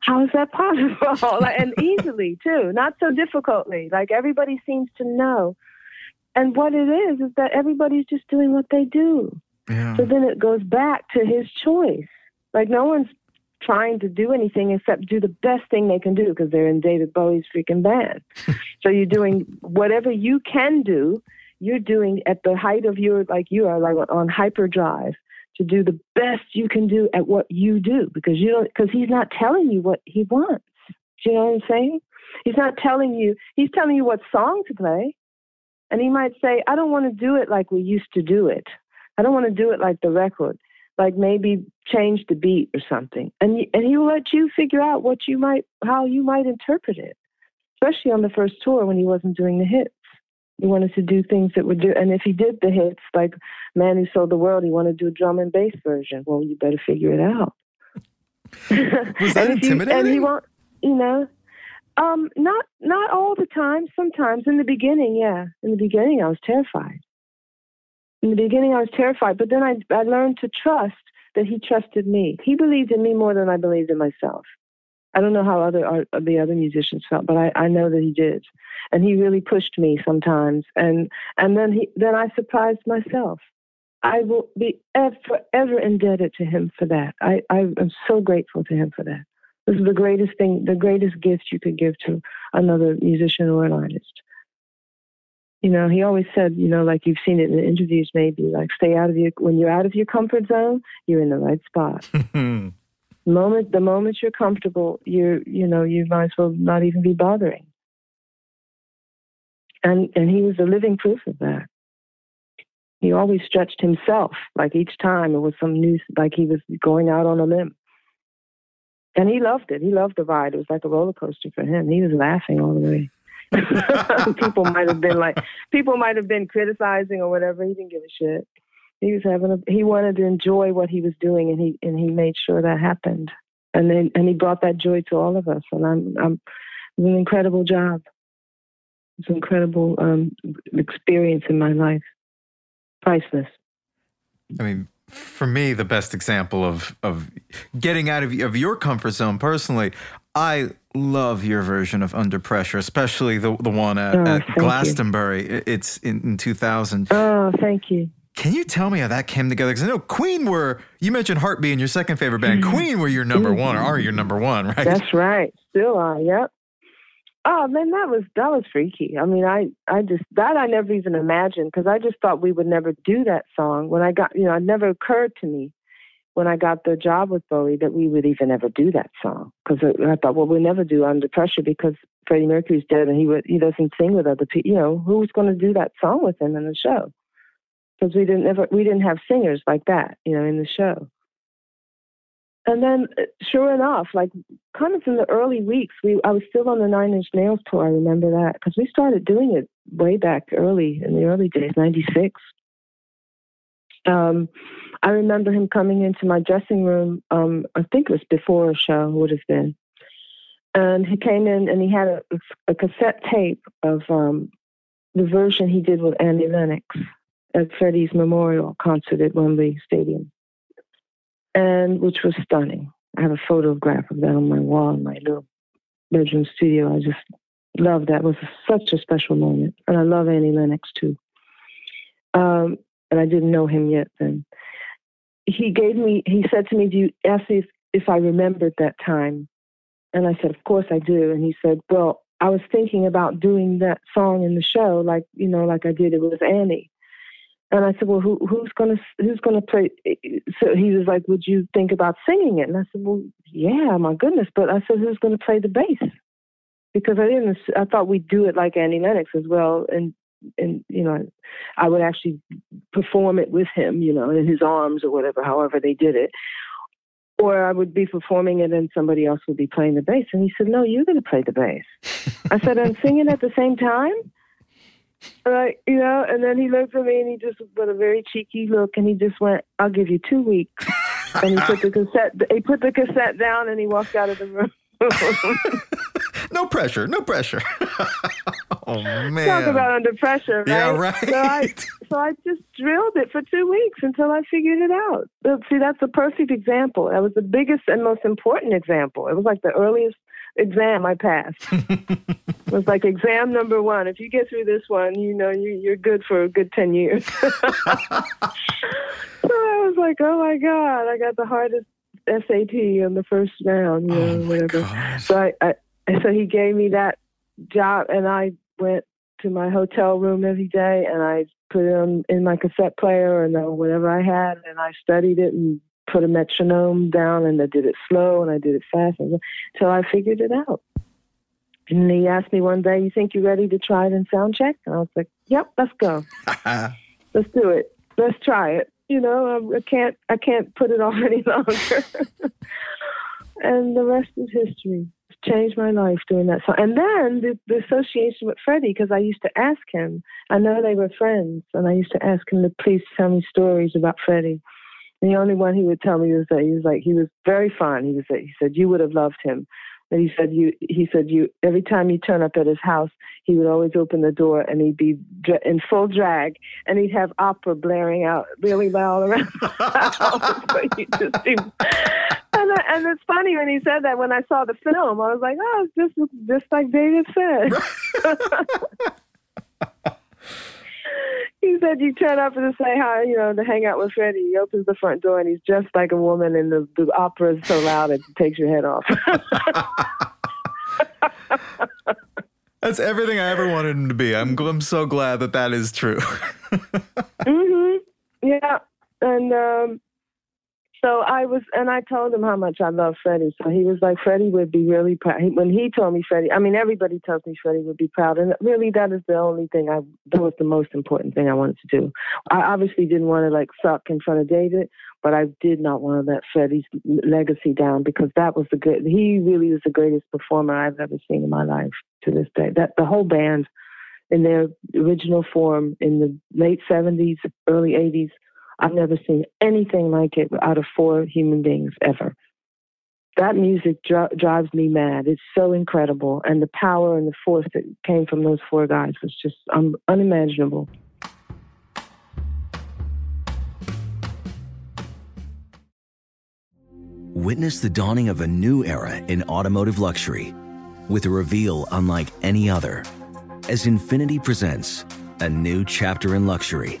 How is that possible? And easily too not so difficultly. Like everybody seems to know and what it is is that everybody's just doing what they do Yeah. so then it goes back to his choice. Like no one's trying to do anything except do the best thing they can do because they're in David Bowie's freaking band. so you're doing whatever you can do. You're doing at the height of your like you are like on hyperdrive to do the best you can do at what you do because you don't because he's not telling you what he wants. Do you know what I'm saying? He's not telling you. He's telling you what song to play. And he might say, I don't want to do it like we used to do it. I don't want to do it like the record, like maybe change the beat or something. And and he will let you figure out what you might, how you might interpret it. Especially on the first tour when he wasn't doing the hits. He wanted to do things that would do, and if he did the hits like "Man Who Sold the World," he wanted to do a drum and bass version. Well, you better figure it out. Was that and if you- and he intimidating? won't, you know, um, not not all the time. Sometimes in the beginning, yeah. In the beginning, I was terrified. In the beginning, I was terrified, but then I I learned to trust that he trusted me. He believed in me more than I believed in myself. I don't know how other art, the other musicians felt, but I, I know that he did, and he really pushed me sometimes. And and then he then I surprised myself. I will be ever, forever indebted to him for that. I, I am so grateful to him for that. This is the greatest thing, the greatest gift you could give to another musician or an artist. You know, he always said, you know, like you've seen it in the interviews, maybe like stay out of your when you're out of your comfort zone, you're in the right spot. Hmm. moment the moment you're comfortable, you're you know you might as well not even be bothering. And and he was a living proof of that. He always stretched himself, like each time it was some new, like he was going out on a limb. And he loved it. He loved the ride. It was like a roller coaster for him. He was laughing all the way. people might have been like, people might have been criticizing or whatever. He didn't give a shit. He was having a, he wanted to enjoy what he was doing, and he and he made sure that happened. And then and he brought that joy to all of us. And I'm I'm it was an incredible job. It's an incredible um, experience in my life. Priceless. I mean, for me, the best example of of getting out of of your comfort zone personally, I love your version of Under Pressure, especially the the one at, Oh, at thank you. Glastonbury. It's in, in 2000. Oh, thank you. Can you tell me how that came together? Because I know Queen were you mentioned Heart being your second favorite band. Mm-hmm. Queen were your number one, or are your number one, right? That's right. Still are. Yep. Oh man, that was that was freaky. I mean, I I just that I never even imagined because I just thought we would never do that song. When I got, you know, it never occurred to me when I got the job with Bowie that we would even ever do that song. Because I thought, well, we'll never do Under Pressure because Freddie Mercury's dead and he would he doesn't sing with other people. You know, who's going to do that song with him in the show? Because we didn't ever we didn't have singers like that, you know, in the show. And then, uh, sure enough, like kind of in the early weeks, we I was still on the Nine Inch Nails tour. I remember that because we started doing it way back early in the early days, '96. Um, I remember him coming into my dressing room. Um, I think it was before a show, would have been, and he came in and he had a, a cassette tape of um, the version he did with Annie Lennox at Freddie's memorial concert at Wembley Stadium and which was stunning. I have a photograph of that on my wall in my little bedroom studio. I just love that. It was such a special moment, and I love Annie Lennox too. Um, and I didn't know him yet then. He gave me. He said to me, "Do you ask me if, if I remembered that time?" And I said, "Of course I do." And he said, "Well, I was thinking about doing that song in the show, like you know, like I did it with Annie." And I said, well, who, who's gonna who's gonna play? So he was like, would you think about singing it? And I said, well, yeah, my goodness. But I said, who's gonna play the bass? Because I didn't. I thought we'd do it like Annie Lennox as well, and and you know, I would actually perform it with him, you know, in his arms or whatever, however they did it. Or I would be performing it and somebody else would be playing the bass. And he said, No, you're going to play the bass. I said, I'm singing at the same time? Right, you know, and then he looked at me and he just with a very cheeky look and he just went, I'll give you two weeks. and he put the cassette he put the cassette down and he walked out of the room. no pressure, no pressure. oh man. Talk about under pressure, right? Yeah, right. So I, so I just drilled it for two weeks until I figured it out. See, that's a perfect example. That was the biggest and most important example. It was like the earliest exam I passed. it was like exam number one. If you get through this one, you know you, you're good for a good ten years. so I was like, oh my god, I got the hardest SAT in the first round, you know, Oh, whatever. So I, I, so he gave me that job, and I went to my hotel room every day, and I put it on in my cassette player and uh, whatever I had, and I studied it and put a metronome down, and I did it slow and I did it fast, until I figured it out. And he asked me one day, "You think you're ready to try it in sound check?" And I was like, "Yep, let's go. let's do it. Let's try it." You know, I, I can't, I can't put it off any longer. and the rest is history. It's changed my life doing that song. And then the, the association with Freddie, because I used to ask him. I know they were friends, and I used to ask him to please tell me stories about Freddie. And the only one he would tell me was that he was like he was very fun. He was he said you would have loved him. And he said you he said you every time you turn up at his house, he would always open the door and he'd be in full drag and he'd have opera blaring out really loud around the and, I, and it's funny when he said that when I saw the film, I was like, oh, it's just just like David said. he said you turn up to say hi, you know, to hang out with Freddie. He opens the front door and he's just like a woman, and the, the opera is so loud it takes your head off. That's everything I ever wanted him to be. I'm I'm so glad that that is true. hmm Yeah, and um, so I was, and I told him how much I love Freddie. So he was like, Freddie would be really proud. When he told me Freddie, I mean, everybody tells me Freddie would be proud, and really, that is the only thing I. That was the most important thing I wanted to do. I obviously didn't want to like suck in front of David, but I did not want to let Freddie's legacy down because that was the good. He really was the greatest performer I've ever seen in my life to this day. That the whole band in their original form in the late 70s, early 80s. I've never seen anything like it out of four human beings ever. That music dri- drives me mad. It's so incredible. And the power and the force that came from those four guys was just unimaginable. Witness the dawning of a new era in automotive luxury with a reveal unlike any other as Infiniti presents a new chapter in luxury,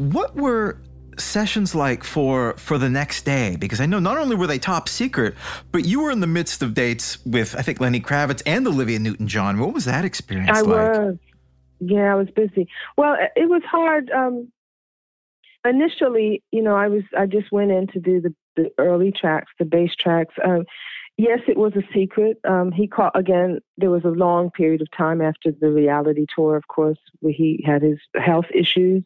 What were sessions like for for the next day? Because I know not only were they top secret, but you were in the midst of dates with I think Lenny Kravitz and Olivia Newton-John. What was that experience I like? was. Yeah, I was busy. Well, it was hard. Um, initially, you know, I was I just went in to do the, the early tracks, the bass tracks. Um, yes, it was a secret. Um, he called again. There was a long period of time after the reality tour, of course, where he had his health issues,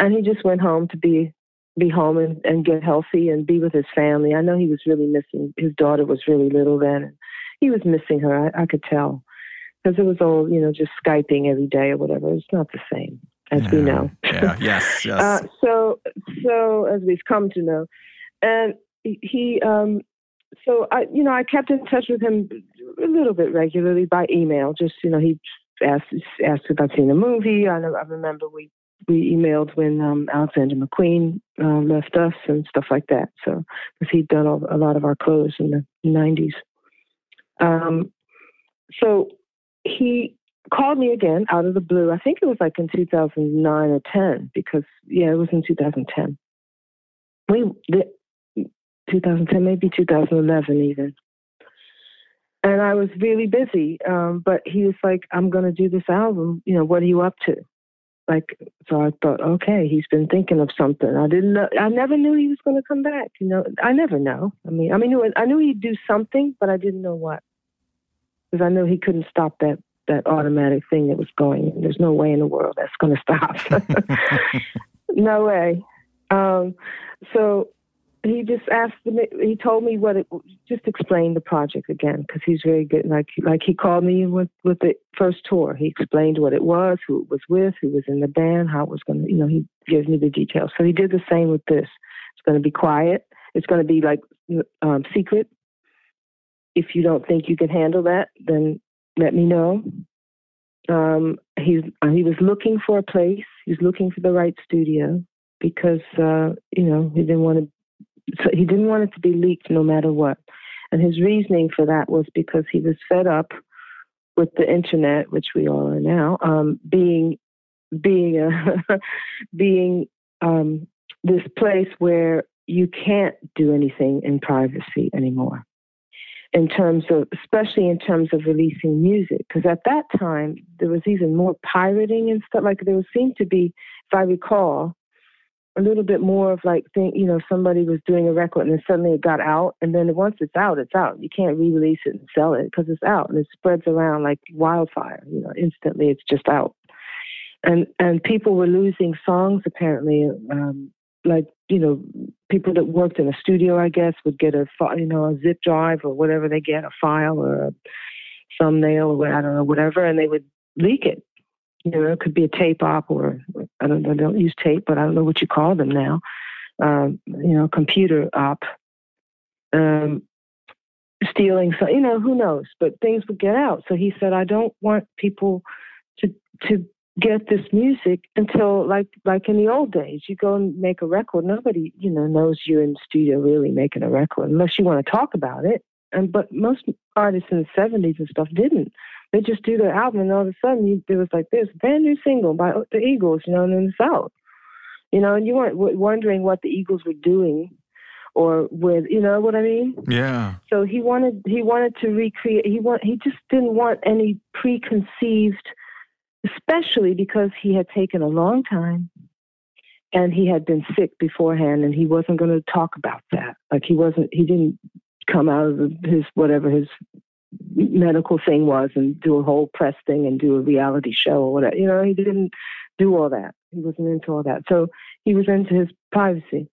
and he just went home to be be home and, and get healthy and be with his family. I know he was really missing. His daughter was really little then, and he was missing her. I, I could tell because it was all you know, just skyping every day or whatever. It's not the same as we know. yeah, yes, yes. Uh, so, so as we've come to know, and he- um, so I, you know, I kept in touch with him a little bit regularly by email. Just you know, he asked asked if I'd seen the movie. I I remember we we emailed when um, Alexander McQueen uh, left us and stuff like that. So because he'd done a lot of our clothes in the '90s. Um, so he called me again out of the blue. I think it was like in 2009 or 10 because yeah, it was in 2010. We the, 2010 maybe 2011 even. And I was really busy, um, but he was like, "I'm going to do this album. You know, what are you up to?" Like, so I thought, okay, he's been thinking of something. I didn't know. I never knew he was going to come back. You know, I never know. I mean, I mean, I knew he'd do something, but I didn't know what because I knew he couldn't stop that that automatic thing that was going. There's no way in the world that's going to stop. no way. Um, so he just asked me. He told me what it. Just explained the project again because he's very good. Like like he called me with with the first tour. He explained what it was, who it was with, who was in the band, how it was going to. You know, he gives me the details. So he did the same with this. It's going to be quiet. It's going to be like um, secret. If you don't think you can handle that, then let me know. Um, he's he was looking for a place. He's looking for the right studio because uh, you know he didn't want to. So he didn't want it to be leaked no matter what. And his reasoning for that was because he was fed up with the internet, which we all are now, um, being being a, being um, this place where you can't do anything in privacy anymore in terms of, especially in terms of releasing music. Because at that time, there was even more pirating and stuff. Like there seemed to be, if I recall, a little bit more of like, think, you know, somebody was doing a record and then suddenly it got out. And then once it's out, it's out. You can't re release it and sell it because it's out and it spreads around like wildfire. You know, instantly it's just out. And, and people were losing songs apparently, um, like you know people that worked in a studio i guess would get a you know a zip drive or whatever they get a file or a thumbnail or i don't know whatever and they would leak it you know it could be a tape op or i don't i don't use tape but i don't know what you call them now um, you know computer op um, stealing so you know who knows but things would get out. So he said i don't want people to to get this music until like like in the old days you go and make a record. Nobody you know knows you're in the studio really making a record unless you want to talk about it. And but most artists in the 70s and stuff didn't they just do their album and all of a sudden you, there was like this brand new single by the eagles you know and then it's out you know and you weren't w- wondering what the eagles were doing or with you know what i mean yeah. so he wanted he wanted to recreate he want he just didn't want any preconceived especially because he had taken a long time and he had been sick beforehand and he wasn't going to talk about that. Like he wasn't, he didn't come out of his whatever his medical thing was and do a whole press thing and do a reality show or whatever. You know, he didn't do all that. He wasn't into all that. So he was into his privacy.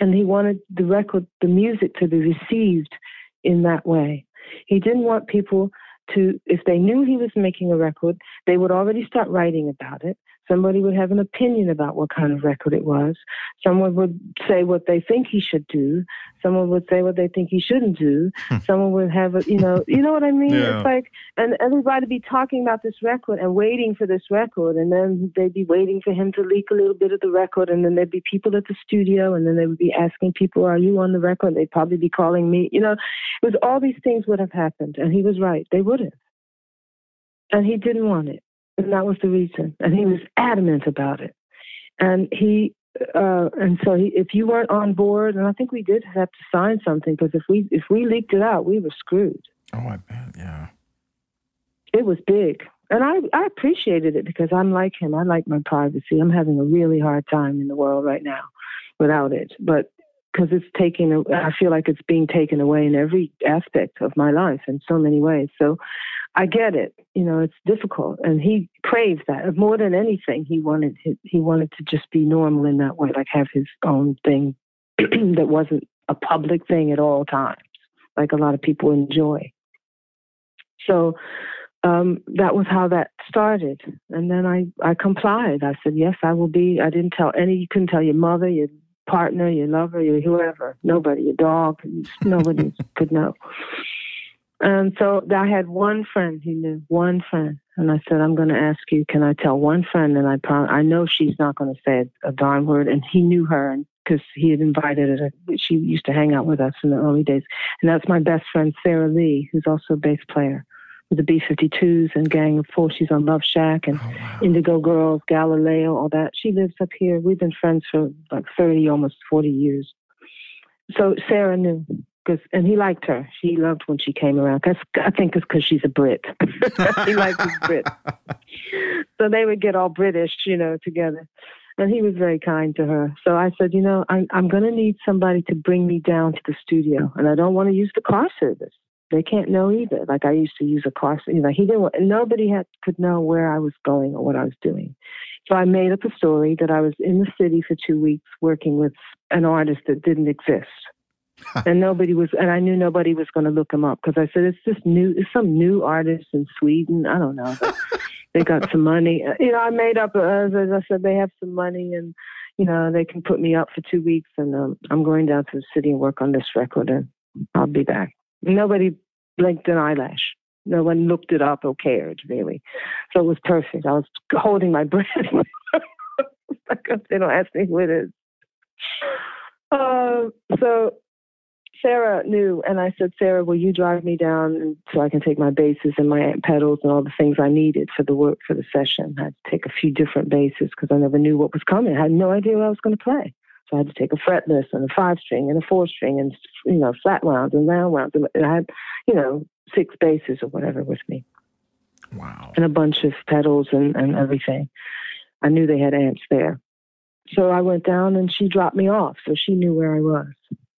And he wanted the record, the music to be received in that way. He didn't want people to, if they knew he was making a record, they would already start writing about it. Somebody would have an opinion about what kind of record it was. Someone would say what they think he should do. Someone would say what they think he shouldn't do. Hmm. Someone would have a, you know, you know what I mean? Yeah. It's like, and everybody be talking about this record and waiting for this record, and then they'd be waiting for him to leak a little bit of the record, and then there'd be people at the studio, and then they would be asking people, "Are you on the record?" They'd probably be calling me. You know, it was all these things would have happened, and he was right. They would have, and he didn't want it. And that was the reason. And he was adamant about it. And he, uh, and so he, if you weren't on board, and I think we did have to sign something because if we if we leaked it out, we were screwed. Oh, I bet, yeah. It was big, and I I appreciated it because I'm like him. I like my privacy. I'm having a really hard time in the world right now without it, but because it's taking, I feel like it's being taken away in every aspect of my life in so many ways. So I get it. You know, it's difficult, and he craves that more than anything. He wanted he wanted to just be normal in that way, like have his own thing that wasn't a public thing at all times, like a lot of people enjoy. So um, that was how that started, and then I I complied. I said yes, I will be. I didn't tell any. You couldn't tell your mother, your partner, your lover, your whoever, nobody, your dog, nobody could know. And so I had one friend who knew, one friend. And I said, I'm going to ask you, can I tell one friend? And I prom- I know she's not going to say a, a darn word. And he knew her because he had invited her. She used to hang out with us in the early days. And that's my best friend, Sara Lee, who's also a bass player with the B 52s and Gang of Four. She's on Love Shack and oh, wow. Indigo Girls, Galileo, all that. She lives up here. We've been friends for like 30, almost 40 years. So Sarah knew because and he liked her. She loved when she came around. Cause I think it's because she's a Brit. he likes his Brit. so they would get all British, you know, together. And he was very kind to her. So I said, you know, I'm I'm going to need somebody to bring me down to the studio, and I don't want to use the car service. They can't know either. Like I used to use a car. You know, he didn't. Nobody had could know where I was going or what I was doing. So I made up a story that I was in the city for two weeks working with an artist that didn't exist and nobody was, and I knew nobody was going to look him up because I said it's just new, it's some new artist in Sweden. I don't know. they got some money. You know, I made up, uh, as I said, they have some money and, you know, they can put me up for two weeks and um, I'm going down to the city and work on this record and I'll be back. Nobody blinked an eyelash. No one looked it up or cared really. So it was perfect. I was holding my breath. they don't ask me who it is. Uh, so Sara knew, and I said, Sara, will you drive me down so I can take my basses and my pedals and all the things I needed for the work for the session? I had to take a few different basses because I never knew what was coming. I had no idea what I was going to play. So I had to take a fretless and a five string and a four string and, you know, flat wound and round wound. And I had, you know, six basses or whatever with me. Wow. And a bunch of pedals and, and everything. I knew they had amps there. So I went down and she dropped me off. So she knew where I was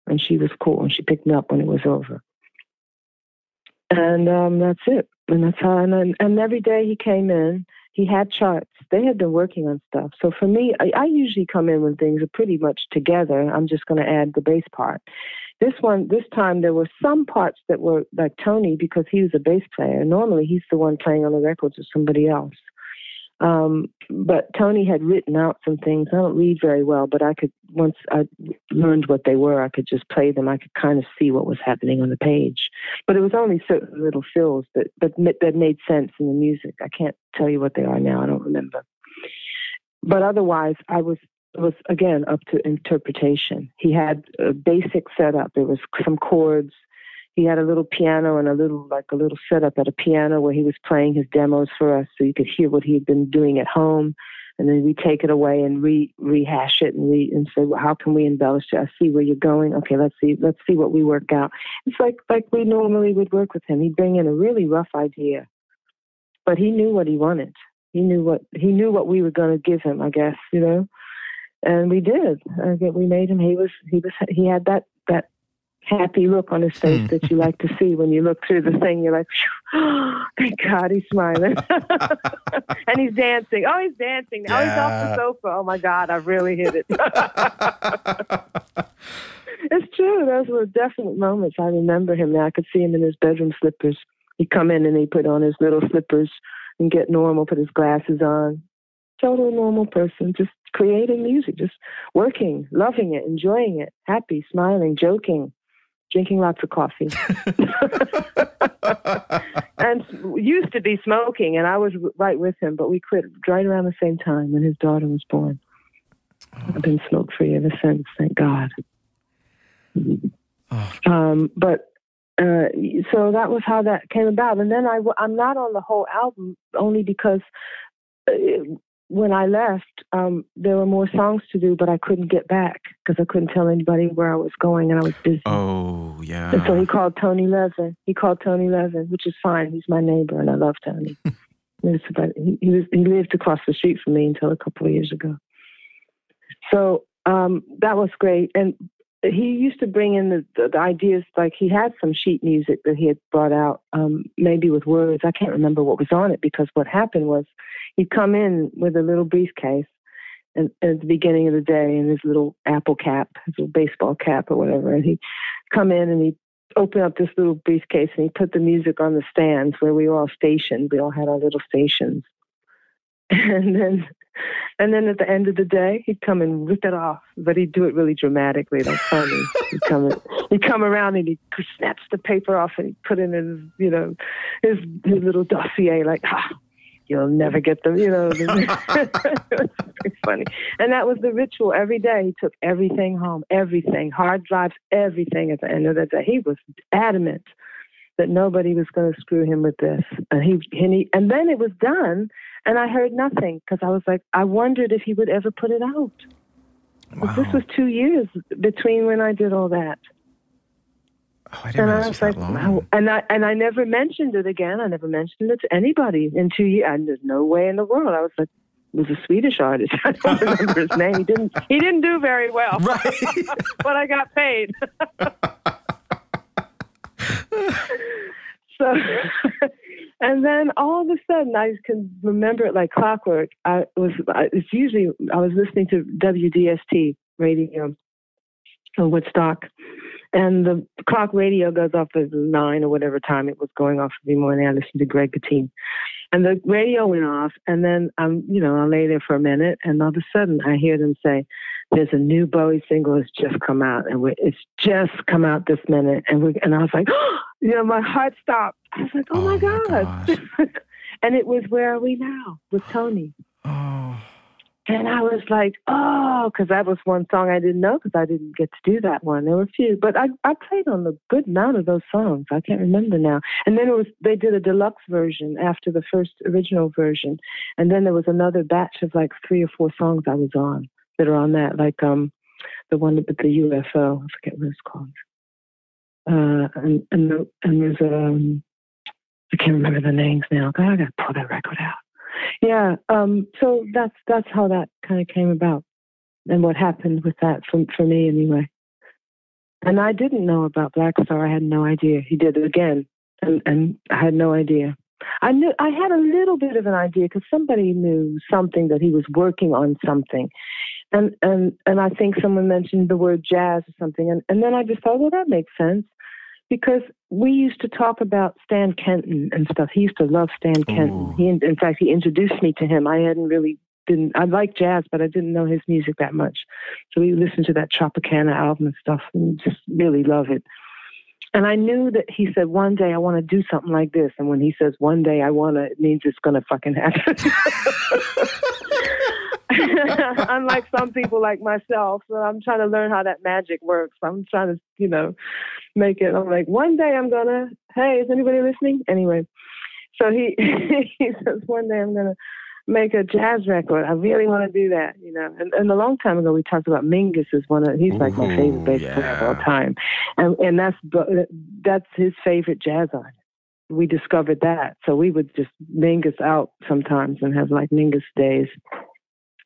and she was cool and she picked me up when it was over. And um, that's it. And that's how. And and every day he came in, he had charts. They had been working on stuff. So for me, I, I usually come in when things are pretty much together. I'm just going to add the bass part. This one, this time, there were some parts that were like Tony because he was a bass player. Normally, he's the one playing on the records with somebody else. Um, but Tony had written out some things. I don't read very well, but I could once I learned what they were, I could just play them. I could kind of see what was happening on the page. But it was only certain little fills that that that made sense in the music. I can't tell you what they are now. I don't remember. But otherwise, I was was again up to interpretation. He had a basic setup. There was some chords he had a little piano and a little like a little setup at a piano where he was playing his demos for us so you could hear what he had been doing at home and then we take it away and re rehash it and re and say well, how can we embellish it i see where you're going okay let's see let's see what we work out it's like like we normally would work with him he'd bring in a really rough idea but he knew what he wanted. He knew what he knew what we were going to give him. I guess you know, and we did. I get we made him. He was he was he had that that happy look on his face Hmm. that you like to see when you look through the thing. You're like, oh, thank God he's smiling. and he's dancing. Oh, he's dancing. Now he's off the sofa. Oh my God, I've really hit it. it's true. Those were definite moments. I remember him now. I could see him in his bedroom slippers. He'd come in and he'd put on his little slippers and get normal, put his glasses on. Total normal person, just creating music, just working, loving it, enjoying it, happy, smiling, joking, drinking lots of coffee. and used to be smoking, and I was right with him, but we quit right around the same time when his daughter was born. I've been smoke free ever since, thank God. Um, but uh, so that was how that came about. And then I, w- I'm not on the whole album only because uh, when I left, um, there were more songs to do, but I couldn't get back because I couldn't tell anybody where I was going and I was busy. Oh, yeah. And so he called Tony Levin. He called Tony Levin, which is fine. He's my neighbor, and I love Tony. It's about- he, he, was, he lived across the street from me until a couple of years ago. So um, that was great. And he used to bring in the, the, the ideas, like he had some sheet music that he had brought out, um, maybe with words. I can't remember what was on it because what happened was he'd come in with a little briefcase and, at the beginning of the day in his little apple cap, his little baseball cap or whatever. And he'd come in and he'd open up this little briefcase and he put the music on the stands where we were all stationed. We all had our little stations. And then and then at the end of the day, he'd come and rip it off, but he'd do it really dramatically, like funny. he'd come, he'd come around and he'd snatch the paper off and he'd put in his, you know, his his little dossier, like, ah, you'll never get them, you know. it was funny, and that was the ritual. Every day, he took everything home, everything, hard drives, everything. At the end of the day, he was adamant that nobody was going to screw him with this, and he and he, and then it was done. And I heard nothing because I was like, I wondered if he would ever put it out. But This was two years between when I did all that. Oh, I didn't And I was like, that long. wow. and I and I never mentioned it again. I never mentioned it to anybody in two years. And there's no way in the world. I was like, it was a Swedish artist. I don't remember his name. He didn't. He didn't do very well. Right. but I got paid. so, and then all of a sudden, I can remember it like clockwork. I was. It's usually I was listening to WDST radio in Woodstock, and the clock radio goes off at nine or whatever time it was going off every morning. I listened to Greg Gattine. And the radio went off, and then I'm, you know, I lay there for a minute, and all of a sudden, I hear them say, "There's a new Bowie single that's just come out, and it's just come out this minute." And we, and I was like, oh, you know, my heart stopped. I was like, "Oh, my god!" and it was "Where Are We Now" with Tony. Oh. And I was like, oh, because that was one song I didn't know because I didn't get to do that one. There were a few, but I, I played on a good amount of those songs. I can't remember now. And then it was they did a deluxe version after the first original version, and then there was another batch of like three or four songs I was on that are on that, like um the one with the UFO. I forget what it's called. Uh, and and, and there's um I can't remember the names now. God, I gotta pull that record out. Yeah. Um, so that's that's how that kind of came about, and what happened with that for for me anyway. And I didn't know about Blackstar. I had no idea. He did it again, and and I had no idea. I knew I had a little bit of an idea because somebody knew something that he was working on something, and and and I think someone mentioned the word jazz or something, and and then I just thought, well, that makes sense because we used to talk about Stan Kenton and stuff. He used to love Stan Kenton. He, in fact, he introduced me to him. I hadn't really didn't. I like jazz, but I didn't know his music that much. So we listened to that Tropicana album and stuff, and just really love it. And I knew that he said one day I want to do something like this, and when he says one day I want to, it means it's going to fucking happen. Unlike some people like myself, so I'm trying to learn how that magic works. I'm trying to, you know, make it. I'm like, one day I'm gonna. Hey, is anybody listening? Anyway, so he he says one day I'm gonna make a jazz record. I really want to do that, you know. And, and a long time ago, we talked about Mingus is one of he's like my favorite bass player of all time, and and that's that's his favorite jazz artist. we discovered that. So we would just Mingus out sometimes and have like Mingus days.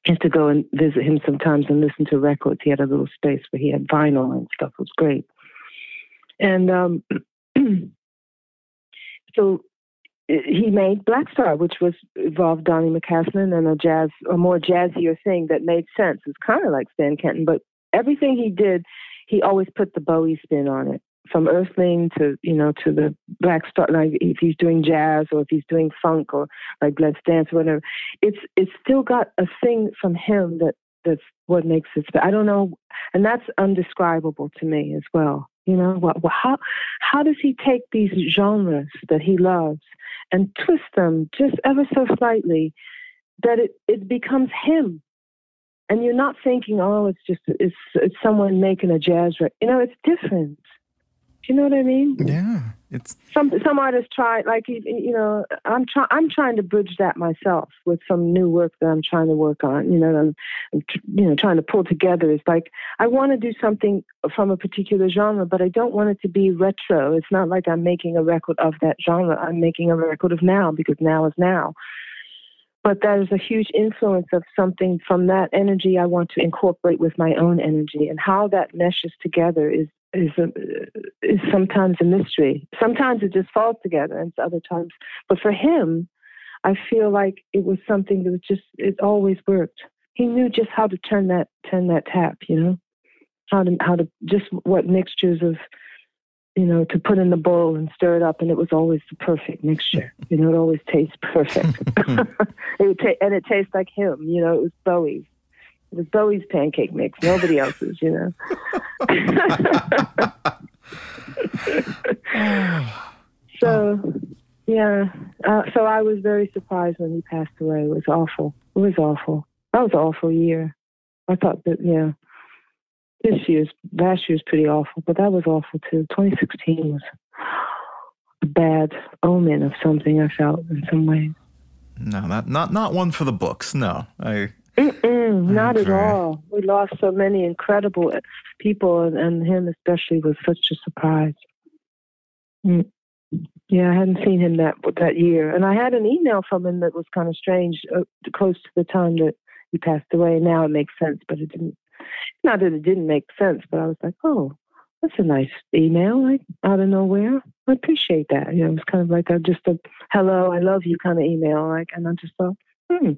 And to go and visit him sometimes and listen to records. He had a little space where he had vinyl and stuff. It was great. And um, so he made Blackstar, which was involved Donny McCaslin and a jazz, a more jazzier thing that made sense. It's kind of like Stan Kenton, but everything he did, he always put the Bowie spin on it. From Earthling to you know to the Blackstar, like if he's doing jazz or if he's doing funk or like Let's Dance or whatever, it's it's still got a thing from him that that's what makes it. I don't know, and that's undescribable to me as well. You know, what, how how does he take these genres that he loves and twist them just ever so slightly that it, it becomes him? And you're not thinking, oh, it's just it's it's someone making a jazz record. You know, it's different. Do you know what I mean? Yeah, it's some some artists try like you know I'm trying I'm trying to bridge that myself with some new work that I'm trying to work on. You know, I'm, I'm you know trying to pull together. It's like I want to do something from a particular genre, but I don't want it to be retro. It's not like I'm making a record of that genre. I'm making a record of now because now is now. But that is a huge influence of something from that energy I want to incorporate with my own energy, and how that meshes together is is a, is sometimes a mystery. Sometimes it just falls together, and other times. But for him, I feel like it was something that was just it always worked. He knew just how to turn that turn that tap. You know, how to how to just what mixtures of you know to put in the bowl and stir it up, and it was always the perfect mixture. You know, it always tastes perfect. it would ta- and it tastes like him. You know, it was Bowie. It was Bowie's pancake mix, nobody else's, you know. so, yeah. Uh, so I was very surprised when he passed away. It was awful. It was awful. That was an awful year. I thought that, yeah. This year's, last year's pretty awful, but that was awful too. 2016 was a bad omen of something I felt in some ways. No, not not not one for the books. No, I Mm-mm, not okay. at all. We lost so many incredible people, and, and him especially was such a surprise. Mm. Yeah, I hadn't seen him that that year, and I had an email from him that was kind of strange, uh, close to the time that he passed away. Now it makes sense, but it didn't. Not that it didn't make sense, but I was like, oh, that's a nice email, like out of nowhere. I appreciate that. You know, it was kind of like a just a hello, I love you kind of email, like, and I just thought, hmm,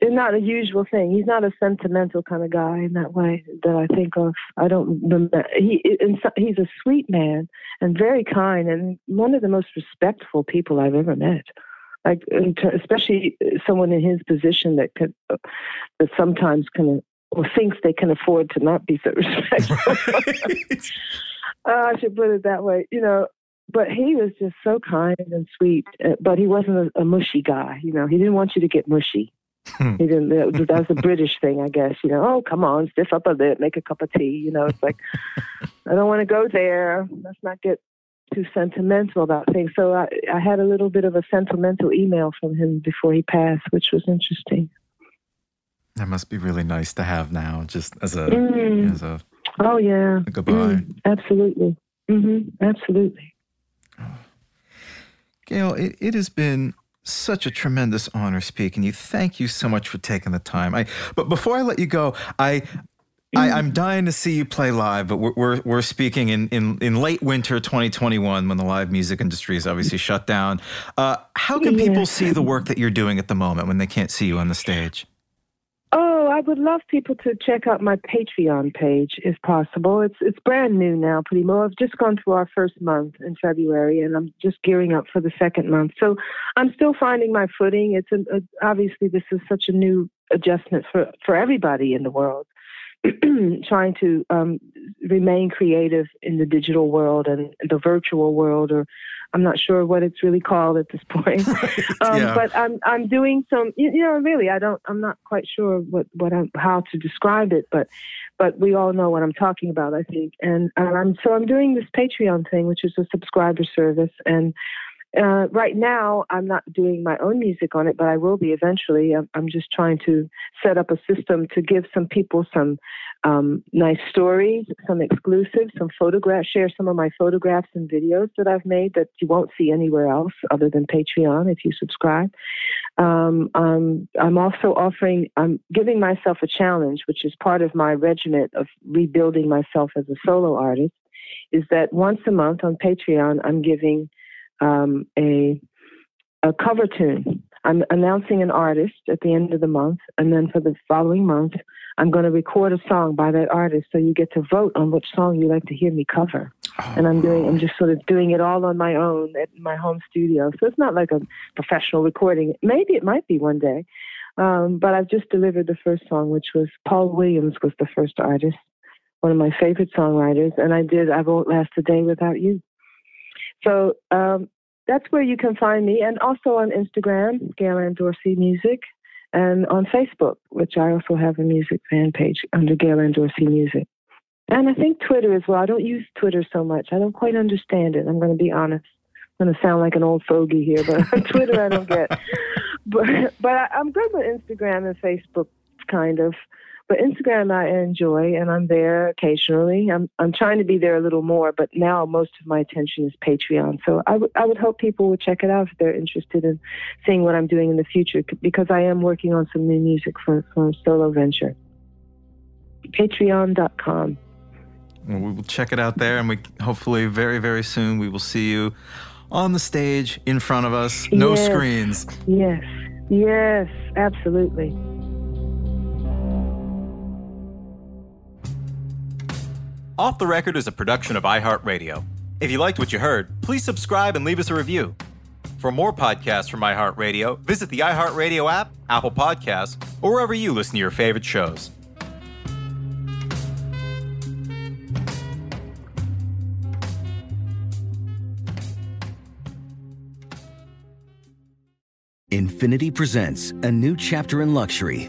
it's not a usual thing. He's not a sentimental kind of guy in that way that I think of. I don't remember. He he's a sweet man and very kind and one of the most respectful people I've ever met. Like especially someone in his position that could that sometimes can or thinks they can afford to not be so respectful. uh, I should put it that way. You know, but he was just so kind and sweet. Uh, but he wasn't a, a mushy guy. You know, he didn't want you to get mushy He didn't. That's a British thing, I guess. You know, oh come on, stiff up a bit, make a cup of tea. You know, it's like I don't want to go there. Let's not get too sentimental about things. So I, I had a little bit of a sentimental email from him before he passed, which was interesting. That must be really nice to have now, just as a mm. as a oh yeah a goodbye. Mm, absolutely, mm-hmm. absolutely. Gail, it, it has been such a tremendous honor speaking to you. Thank you so much for taking the time. I, but before I let you go, I I, am dying to see you play live, but we're, we're, we're, speaking in, in, in late winter 2021 when the live music industry is obviously shut down. Uh, how can people see the work that you're doing at the moment when they can't see you on the stage? I would love people to check out my Patreon page if possible. It's it's brand new now, pretty much. I've just gone through our first month in February, and I'm just gearing up for the second month. So I'm still finding my footing. It's a, a, obviously this is such a new adjustment for for everybody in the world. trying to um, remain creative in the digital world and the virtual world, or I'm not sure what it's really called at this point. um, yeah. But I'm I'm doing some, you, know, really, I don't, I'm not quite sure what what I'm, how to describe it, but but we all know what I'm talking about, I think. And, And I'm so I'm doing this Patreon thing, which is a subscriber service, and Uh, right now, I'm not doing my own music on it, but I will be eventually. I'm, I'm just trying to set up a system to give some people some um, nice stories, some exclusives, some photographs, share some of my photographs and videos that I've made that you won't see anywhere else other than Patreon if you subscribe. Um, um, I'm also offering, I'm giving myself a challenge, which is part of my regiment of rebuilding myself as a solo artist, is that once a month on Patreon, I'm giving um, a a cover tune. I'm announcing an artist at the end of the month, and then for the following month, I'm going to record a song by that artist. So you get to vote on which song you like to hear me cover. Oh, and I'm doing, I'm just sort of doing it all on my own at my home studio. So it's not like a professional recording. Maybe it might be one day, um, but I've just delivered the first song, which was Paul Williams was the first artist, one of my favorite songwriters, and I did I Won't Last a Day Without You. So um, that's where you can find me, and also on Instagram, Gail Ann Dorsey Music, and on Facebook, which I also have a music fan page under Gail Ann Dorsey Music. And I think Twitter as well. I don't use Twitter so much. I don't quite understand it. I'm going to be honest. I'm going to sound like an old fogey here, but Twitter I don't get. But but I'm good with Instagram and Facebook, kind of. But Instagram I enjoy, and I'm there occasionally. I'm I'm trying to be there a little more, but now most of my attention is Patreon. So I, w- I would hope people would check it out if they're interested in seeing what I'm doing in the future, because I am working on some new music for for a solo venture. Patreon.com. Well, we will check it out there, and we hopefully very very soon we will see you on the stage in front of us. No yes. screens. Yes. Yes. Absolutely. Off the Record is a production of iHeartRadio. If you liked what you heard, please subscribe and leave us a review. For more podcasts from iHeartRadio, visit the iHeartRadio app, Apple Podcasts, or wherever you listen to your favorite shows. Infiniti presents a new chapter in luxury,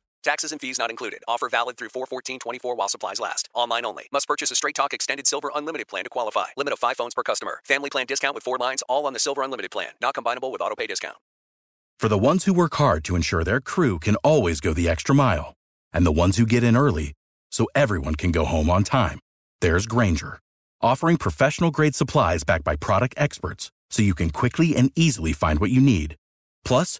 Taxes and fees not included. Offer valid through 41424 while supplies last. Online only. Must purchase a Straight Talk Extended Silver Unlimited plan to qualify. Limit of 5 phones per customer. Family plan discount with 4 lines all on the Silver Unlimited plan. Not combinable with auto pay discount. For the ones who work hard to ensure their crew can always go the extra mile and the ones who get in early so everyone can go home on time. There's Grainger, offering professional grade supplies backed by product experts so you can quickly and easily find what you need. Plus,